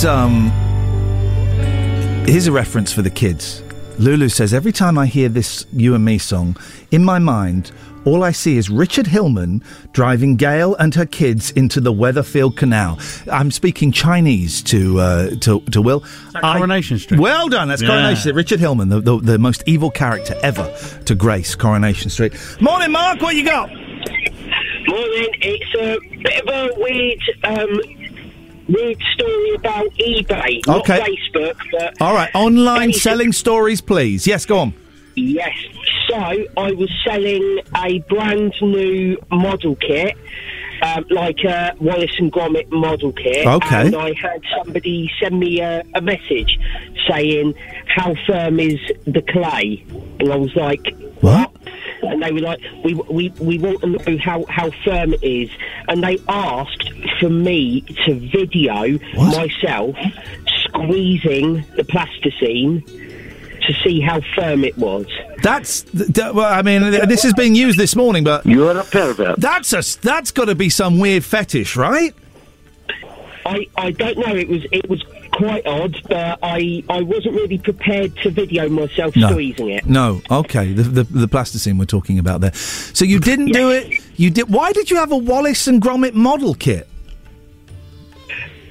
Here's um. Here's a reference for the kids. Lulu says every time I hear this "You and Me" song, in my mind, all I see is Richard Hillman driving Gail and her kids into the Weatherfield Canal. I'm speaking Chinese to uh, to, to Will. Coronation Street? Well done. That's Yeah. Coronation Street. Richard Hillman, the, the the most evil character ever to grace Coronation Street. Morning, Mark. What you got? Morning. It's a bit of a weird, um, weird story about eBay. Not Okay. Facebook, but All right, online selling stories, please. Yes, go on. Yes. So I was selling a brand new model kit, um, like a Wallace and Gromit model kit. Okay. And I had somebody send me a, a message saying, "How firm is the clay?" And I was like, "What?" And they were like, "We we we want to know how how firm it is." And they asked for me to video myself squeezing the plasticine to see how firm it was. That's th- th- well, I mean, this is being used this morning, but you're a pervert. That's a s- that's got to be some weird fetish, right? I, I don't know. It was it was quite odd, but I I wasn't really prepared to video myself No. squeezing it. No, okay, the, the the plasticine we're talking about there. So you didn't do it. You did. Why did you have a Wallace and Gromit model kit?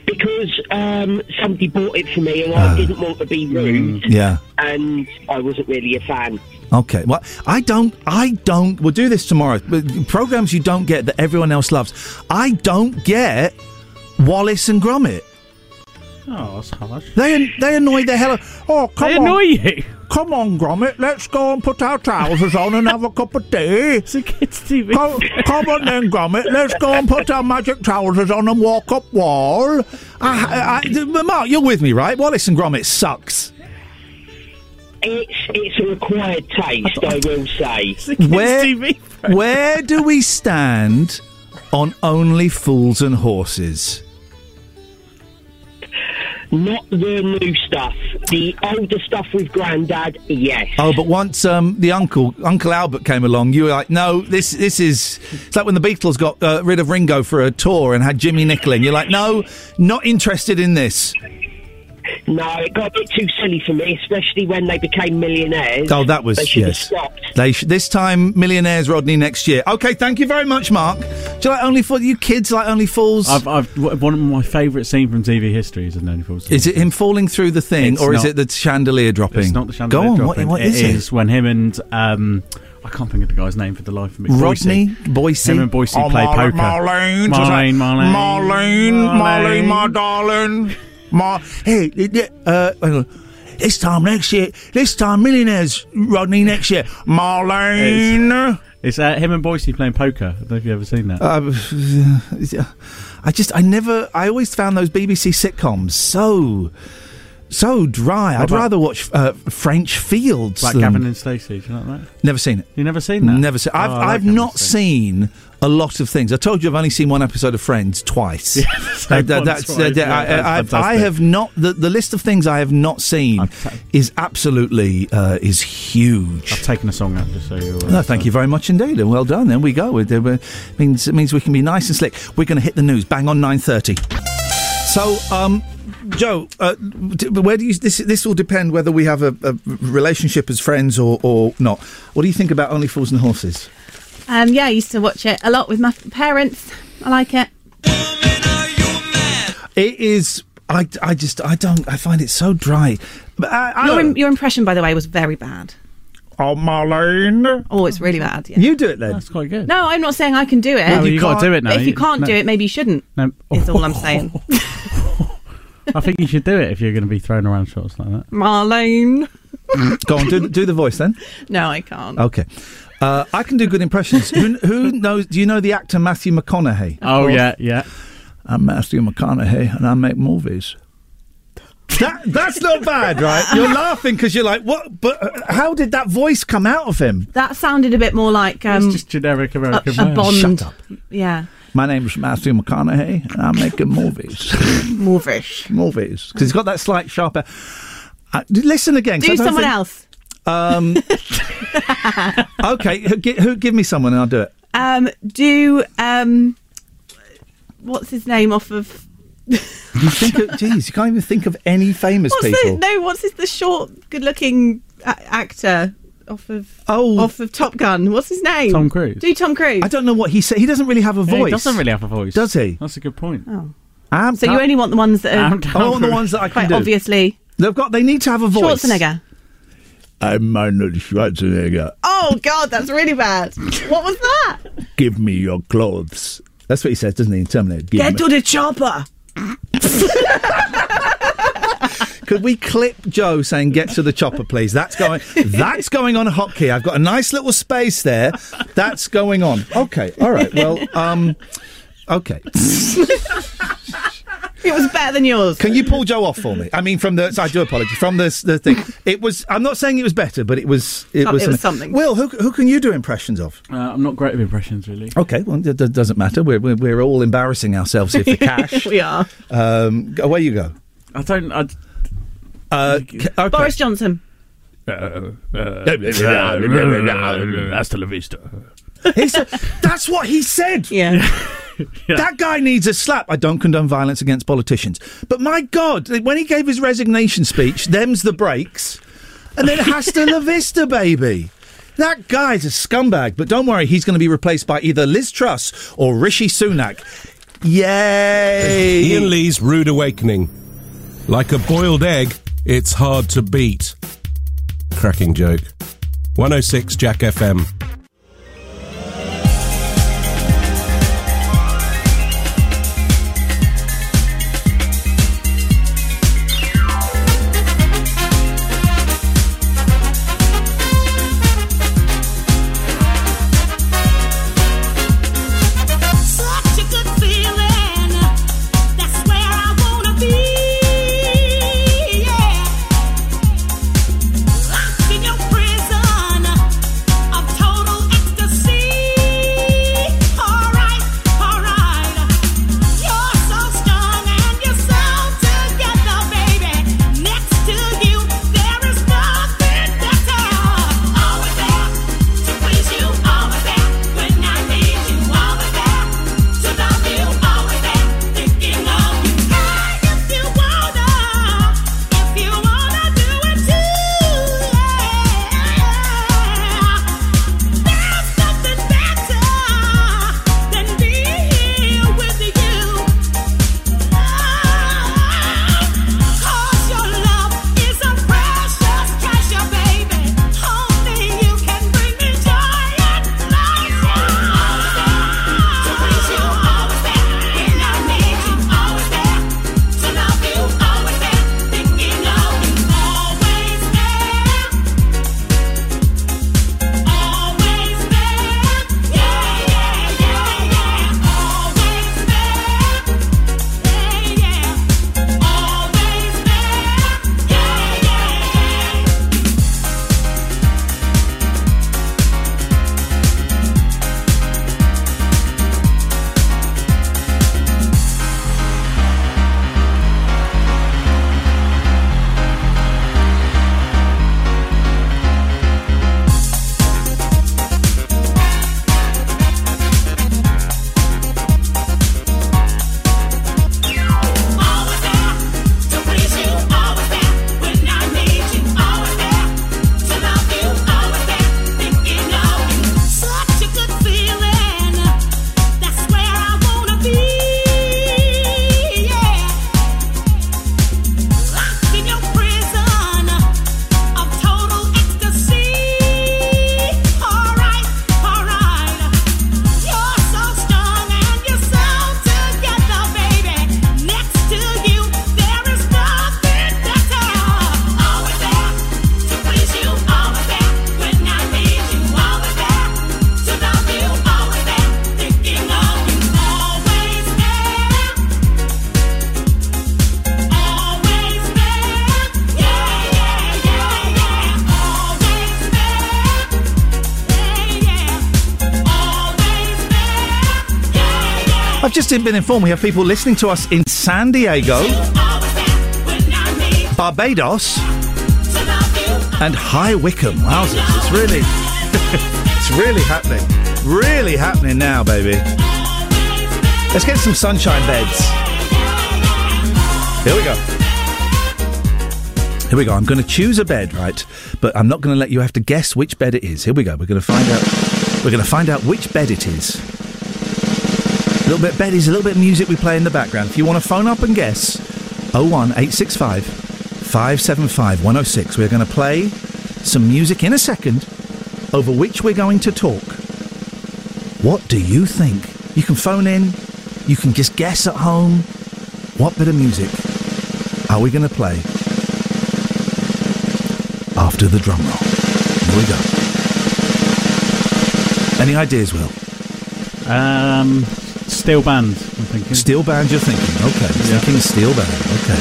Because um, somebody bought it for me, and I didn't want to be rude. Ah. Yeah. And I wasn't really a fan. Okay. Well, I don't. I don't. We'll do this tomorrow. Programs you don't get that everyone else loves. I don't get Wallace and Gromit. Oh, that's harsh. They they annoy the hell. Of, oh, come They on. annoy you. Come on, Gromit. Let's go and put our trousers on and have a cup of tea. It's a kids' TV. Come, come on then, Gromit. Let's go and put our magic trousers on and walk up wall. I, I, I, Mark, you're with me, right? Wallace and Gromit sucks. It's it's a required taste, I will say. Where, where do we stand on only fools and horses? Not the new stuff. The older stuff with Grandad, yes. Oh, but once um, the uncle, Uncle Albert, came along, you were like, "No, this this is." It's like when the Beatles got uh, rid of Ringo for a tour and had Jimmy in. You're like, "No, not interested in this." No, it got a bit too silly for me, especially when they became millionaires. Oh, that was They should have yes. stopped. They sh- this time millionaires, Rodney, next year. Okay, thank you very much, Mark. Do you like Only Fools? You kids like Only Fools? I've, I've one of my favourite scenes from TV history is Only Fools. is it him falling through the thing, It's or is it the chandelier dropping? It's not the chandelier Go on. dropping. What, what It is it? is when him and um, I can't think of the guy's name for the life of me. Rodney Boycie. Boycie. Him and Boycie Oh, play Marlene, poker. Marlene, Marlene, Marlene, Marlene, Marlene, my darling. Mar- hey, uh, this time next year, this time millionaires, Rodney, next year. Marlene. It's uh, him and Boycie playing poker. I don't know if you've ever seen that. Uh, [laughs] I just, I never, I always found those BBC sitcoms so, so dry. What I'd rather watch uh, French Fields. Like than- Gavin and Stacey. Do you like that? Never seen it. You never seen that? Never seen. I've, Oh, like I've Gavin not seen a lot of things. I told you I've only seen one episode of Friends twice. [laughs] Yeah, Uh, that- that's, twice. uh, Yeah, I, that's I, I've- I fantastic. have not. The, the list of things I have not seen is absolutely uh, is huge. I've taken a song out just so you're aware. No, thank you very much indeed, and well done. There we go. It, uh, means it means we can be nice and slick. We're going to hit the news bang on nine thirty. So, um, Joe, uh, where do you? This this will depend whether we have a, a relationship as friends or or not. What do you think about Only Fools and Horses? Um, yeah, I used to watch it a lot with my parents. I like it. It is. I, I just I don't I find it so dry. But I, I Your, im- your impression, by the way, was very bad. Oh, Marlene. Oh, it's really bad. Yeah. You do it then. That's quite good. No, I'm not saying I can do it. No, you gotta do it now. But if you You- can't no. do it, maybe you shouldn't. No. Is all I'm saying. [laughs] I think you should do it if you're going to be throwing around shots like that. Marlene. Go on, do do the voice then. [laughs] No, I can't. Okay. Uh, I can do good impressions. [laughs] who, who knows? Do you know the actor Matthew McConaughey? Oh, yeah, yeah. I'm Matthew McConaughey, and I make movies. That, that's not bad, right? You're laughing because you're like, what? But uh, how did that voice come out of him? That sounded a bit more like um, it's just generic a, American a man. Bond. Shut up. Yeah. My name's Matthew McConaughey, and I'm making movies. [laughs] movies. movies. Because he's got that slight sharper. Uh, listen again. Do someone think- else. Um, [laughs] okay, who, who, give me someone and I'll do it. Um, do um, what's his name off of? You think of, geez, you can't even think of any famous What's people. the no? What's his the short, good-looking a- actor off of Oh. off of Top Gun. What's his name? Tom Cruise. Do Tom Cruise. I don't know what he said. He doesn't really have a Yeah, voice. he doesn't really have a voice. Does he? That's a good point. Oh. Um, So you only want the ones that are I want the ones that I can quite do. obviously They've got. They need to have a voice. Schwarzenegger. I'm Arnold Schwarzenegger. Oh God, that's really bad. What was that? Give me your clothes. That's what he says, doesn't he? In Terminator. Give Get me- to the chopper. Could we clip Joe saying "Get to the chopper, please"? That's going. that's going on a hotkey. I've got a nice little space there. That's going on. Okay. All right. Well. Um. Okay. [laughs] It was better than yours. Can you pull Joe off for me? I mean, from the. I do apologize. From the the thing, it was. I'm not saying it was better, but it was. It Some- was. it was something. Will, who who can you do impressions of? Uh, I'm not great at impressions, really. Okay, well, it d- doesn't matter. We're, we're we're all embarrassing ourselves here for [laughs] cash. we are. Um, away you go. I don't. I, Uh, okay. Boris Johnson. [laughs] Hasta la vista. He said, that's what he said. Yeah. [laughs] That guy needs a slap. I don't condone violence against politicians. But my God, when he gave his resignation speech, them's the breaks. And then hasta la vista, baby. That guy's a scumbag. But don't worry, he's going to be replaced by either Liz Truss or Rishi Sunak. Yay! Ian Lee's Rude Awakening. Like a boiled egg, it's hard to beat. Cracking joke. 106 Jack FM. Just been informed we have people listening to us in San Diego, Barbados, and High Wycombe. Wowzers, it's really, [laughs] it's really happening. Really happening now, baby. Let's get some sunshine beds. Here we go. Here we go. I'm going to choose a bed, right? But I'm not going to let you have to guess which bed it is. Here we go. We're going to find out. We're going to find out which bed it is. A little bit of a little bit of music we play in the background. If you want to phone up and guess, 01865 575 106. We're going to play some music in a second over which we're going to talk. What do you think? You can phone in. You can just guess at home. What bit of music are we going to play after the drum roll? Here we go. Any ideas, Will? Um, steel band. I'm thinking. Steel band, you're thinking. Okay, you're thinking steel band. Okay.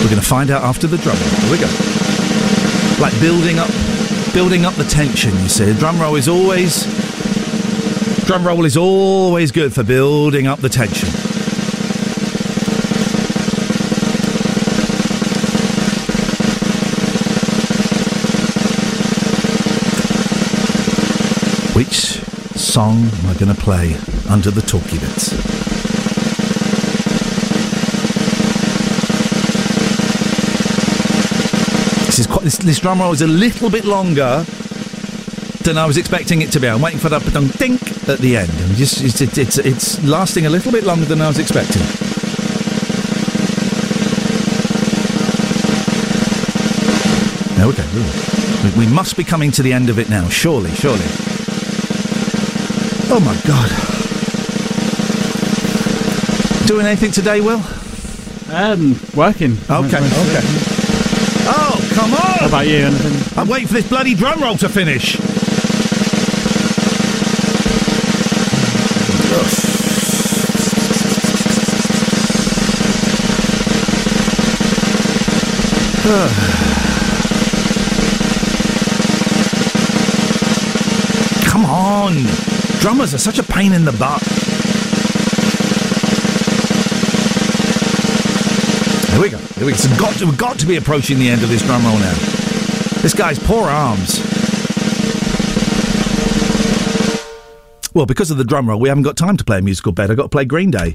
We're going to find out after the drum roll. Here we go. Like building up, building up the tension. You see, drum roll is always, drum roll is always good for building up the tension. Song I going to play under the talkie bits? Quite. This, this drum roll is a little bit longer than I was expecting it to be. I'm waiting for that ding dink at the end, and just it's, it's it's it's lasting a little bit longer than I was expecting. Okay, we, we must be coming to the end of it now. Surely, surely. Oh my god. Doing anything today, Will? Um, working. Okay, okay. Oh, come on! How about you? Anything? I'm waiting for this bloody drum roll to finish. [sighs] [sighs] Come on! Drummers are such a pain in the butt. Here we go. Here we go. It's got to, we've got to be approaching the end of this drum roll now. This guy's poor arms. Well, because of the drum roll, we haven't got time to play a musical bed. I've got to play Green Day.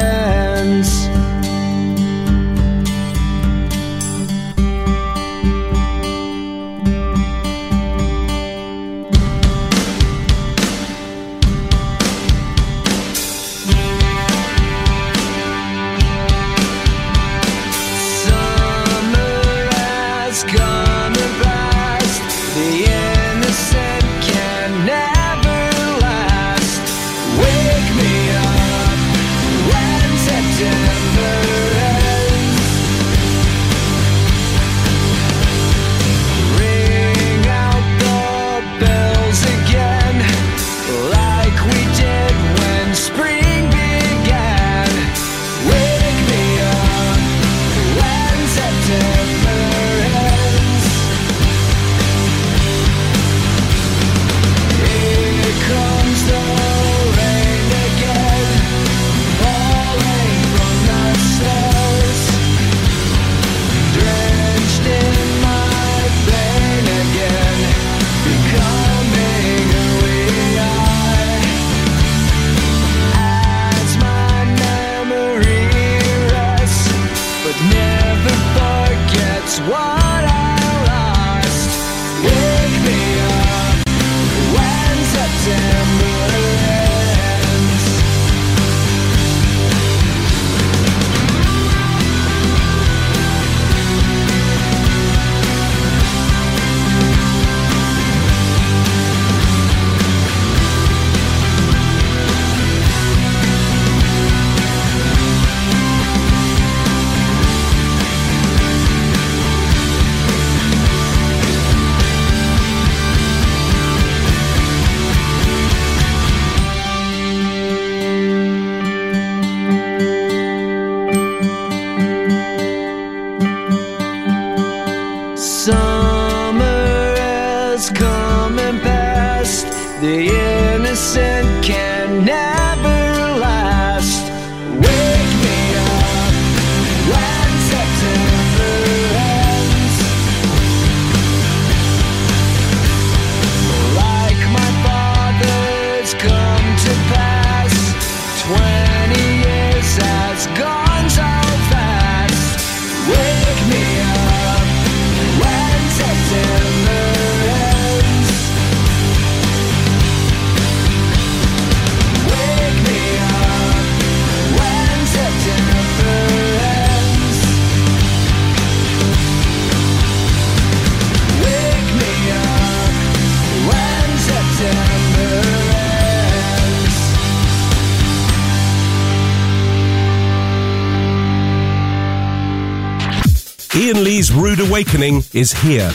Lee's Rude Awakening is here.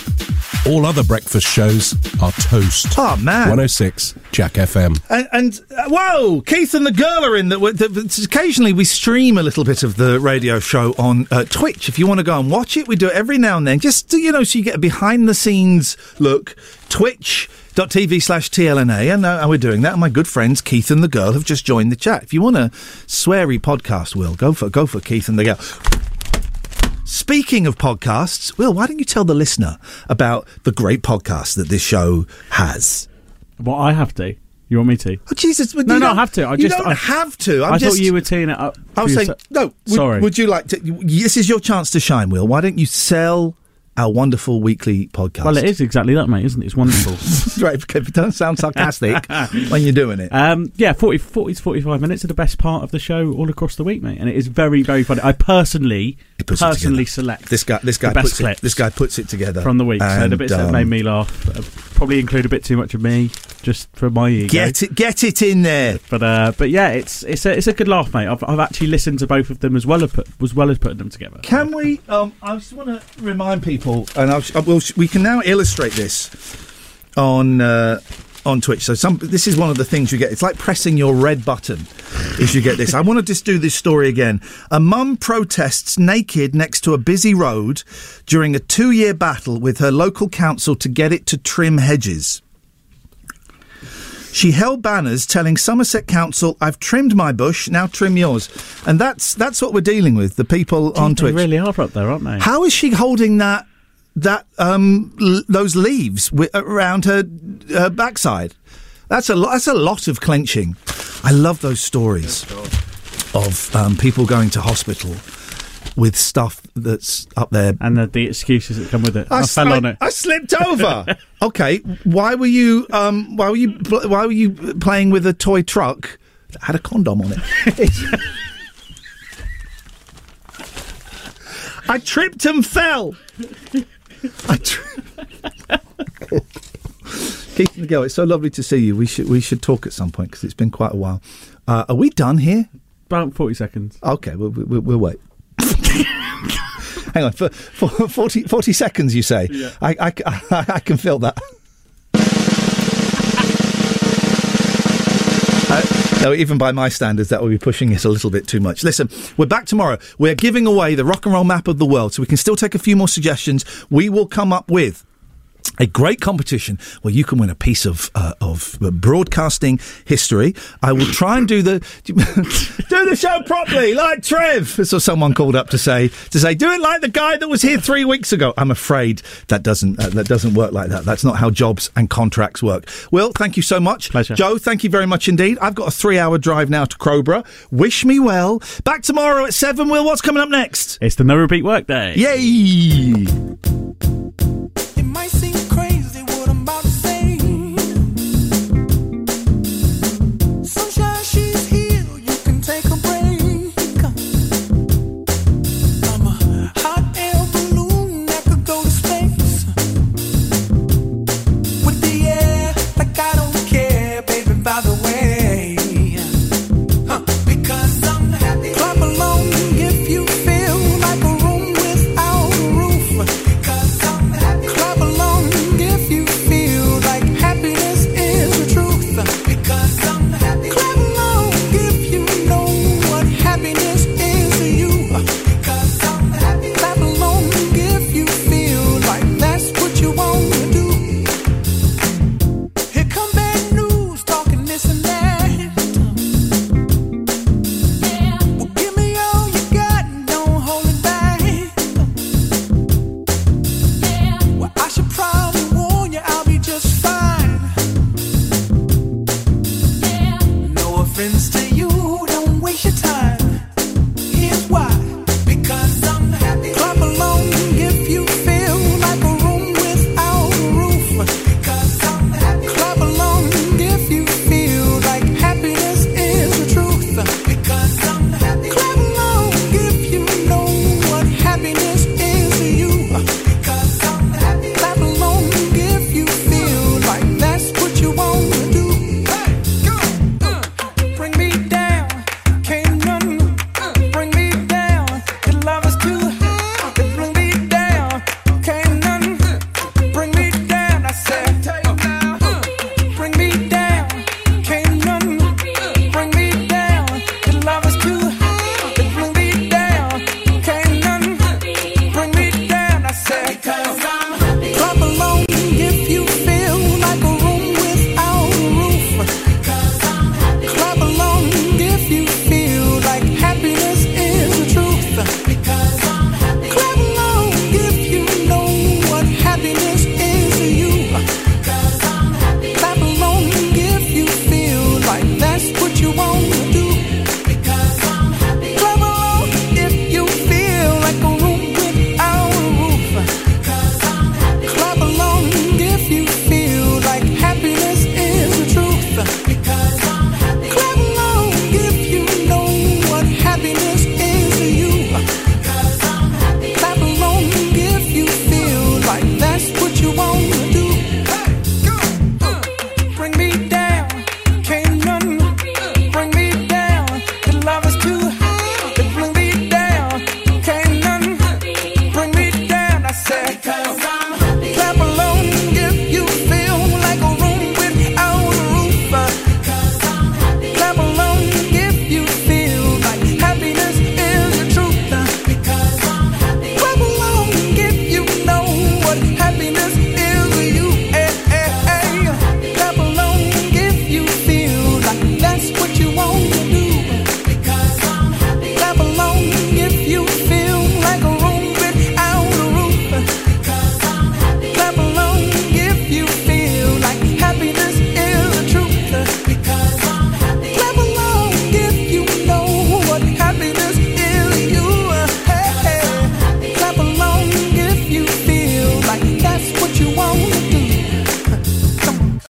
All other breakfast shows are toast. Oh, man. 106 Jack FM. And, and uh, whoa, Keith and the girl are in. That occasionally we stream a little bit of the radio show on uh, Twitch. If you want to go and watch it, we do it every now and then, just to, you know, so you get a behind the scenes look. Twitch.tv slash TLNA, and, uh, and we're doing that. And my good friends Keith and the girl have just joined the chat. If you want a sweary podcast, Will go for go for Keith and the girl. Speaking of podcasts, Will, why don't you tell the listener about the great podcast that this show has? Well, I have to. You want me to? Oh Jesus! No, no, I don't- have to. I you just don't I, have to. I'm I just, thought you were teeing it up. I was saying no. Would, Sorry. Would you like to? This is your chance to shine, Will. Why don't you sell our wonderful weekly podcast? Well, it is exactly that, mate, isn't it? It's wonderful. [laughs] right. If it doesn't sound sarcastic [laughs] when you're doing it. Um, yeah, 40, 40 to 45 minutes are the best part of the show all across the week, mate. And it is very, very funny. I personally, personally select This guy, this guy the best puts it. This guy puts it together from the week. so the And, bits that um, made me laugh uh, probably include a bit too much of me, just for my ego. Get it, get it in there. But uh, but yeah, it's it's a it's a good laugh, mate. I've, I've actually listened to both of them as well as put, as well as putting them together. Can we? Um, I just want to remind people, and I'll, I will, we can now illustrate this on uh, on Twitch. So some this is one of the things you get. It's like pressing your red button. if you get this. I want to just do this story again. A mum protests naked next to a busy road during a two-year battle with her local council to get it to trim hedges. She held banners telling Somerset Council, "I've trimmed my bush, now trim yours," and that's that's what we're dealing with. The people on They Twitch really are up there, aren't they? How is she holding that that um l- those leaves wi- around her her backside? That's a lot. That's a lot of clenching. I love those stories of um, people going to hospital with stuff that's up there. And the, the excuses that come with it. I, s- fell I- on it. I slipped over. [laughs] okay, why were you um why were you pl- why were you playing with a toy truck that had a condom on it? [laughs] I tripped and fell. I [laughs] tri- Keith girl, it's so lovely to see you. We should we should talk at some point because it's been quite a while. Uh, are we done here? About forty seconds. Okay, we'll, we'll, we'll wait. [laughs] Hang on, for, for 40, 40 seconds, you say? Yeah. I, I, I, I can feel that. No, even by my standards, that would be pushing it a little bit too much. Listen, we're back tomorrow. We're giving away the rock and roll map of the world, so we can still take a few more suggestions. We will come up with a great competition where you can win a piece of uh, of broadcasting history. I will try and do the [laughs] do the show properly, like Trev. So someone called up to say to say do it like the guy that was here three weeks ago. I'm afraid that doesn't uh, that doesn't work like that. That's not how jobs and contracts work. Will, thank you so much. Pleasure. Joe, thank you very much indeed. I've got a three hour drive now to Crowborough. Wish me well. Back tomorrow at seven. Will, what's coming up next? It's the no repeat workday. Yay!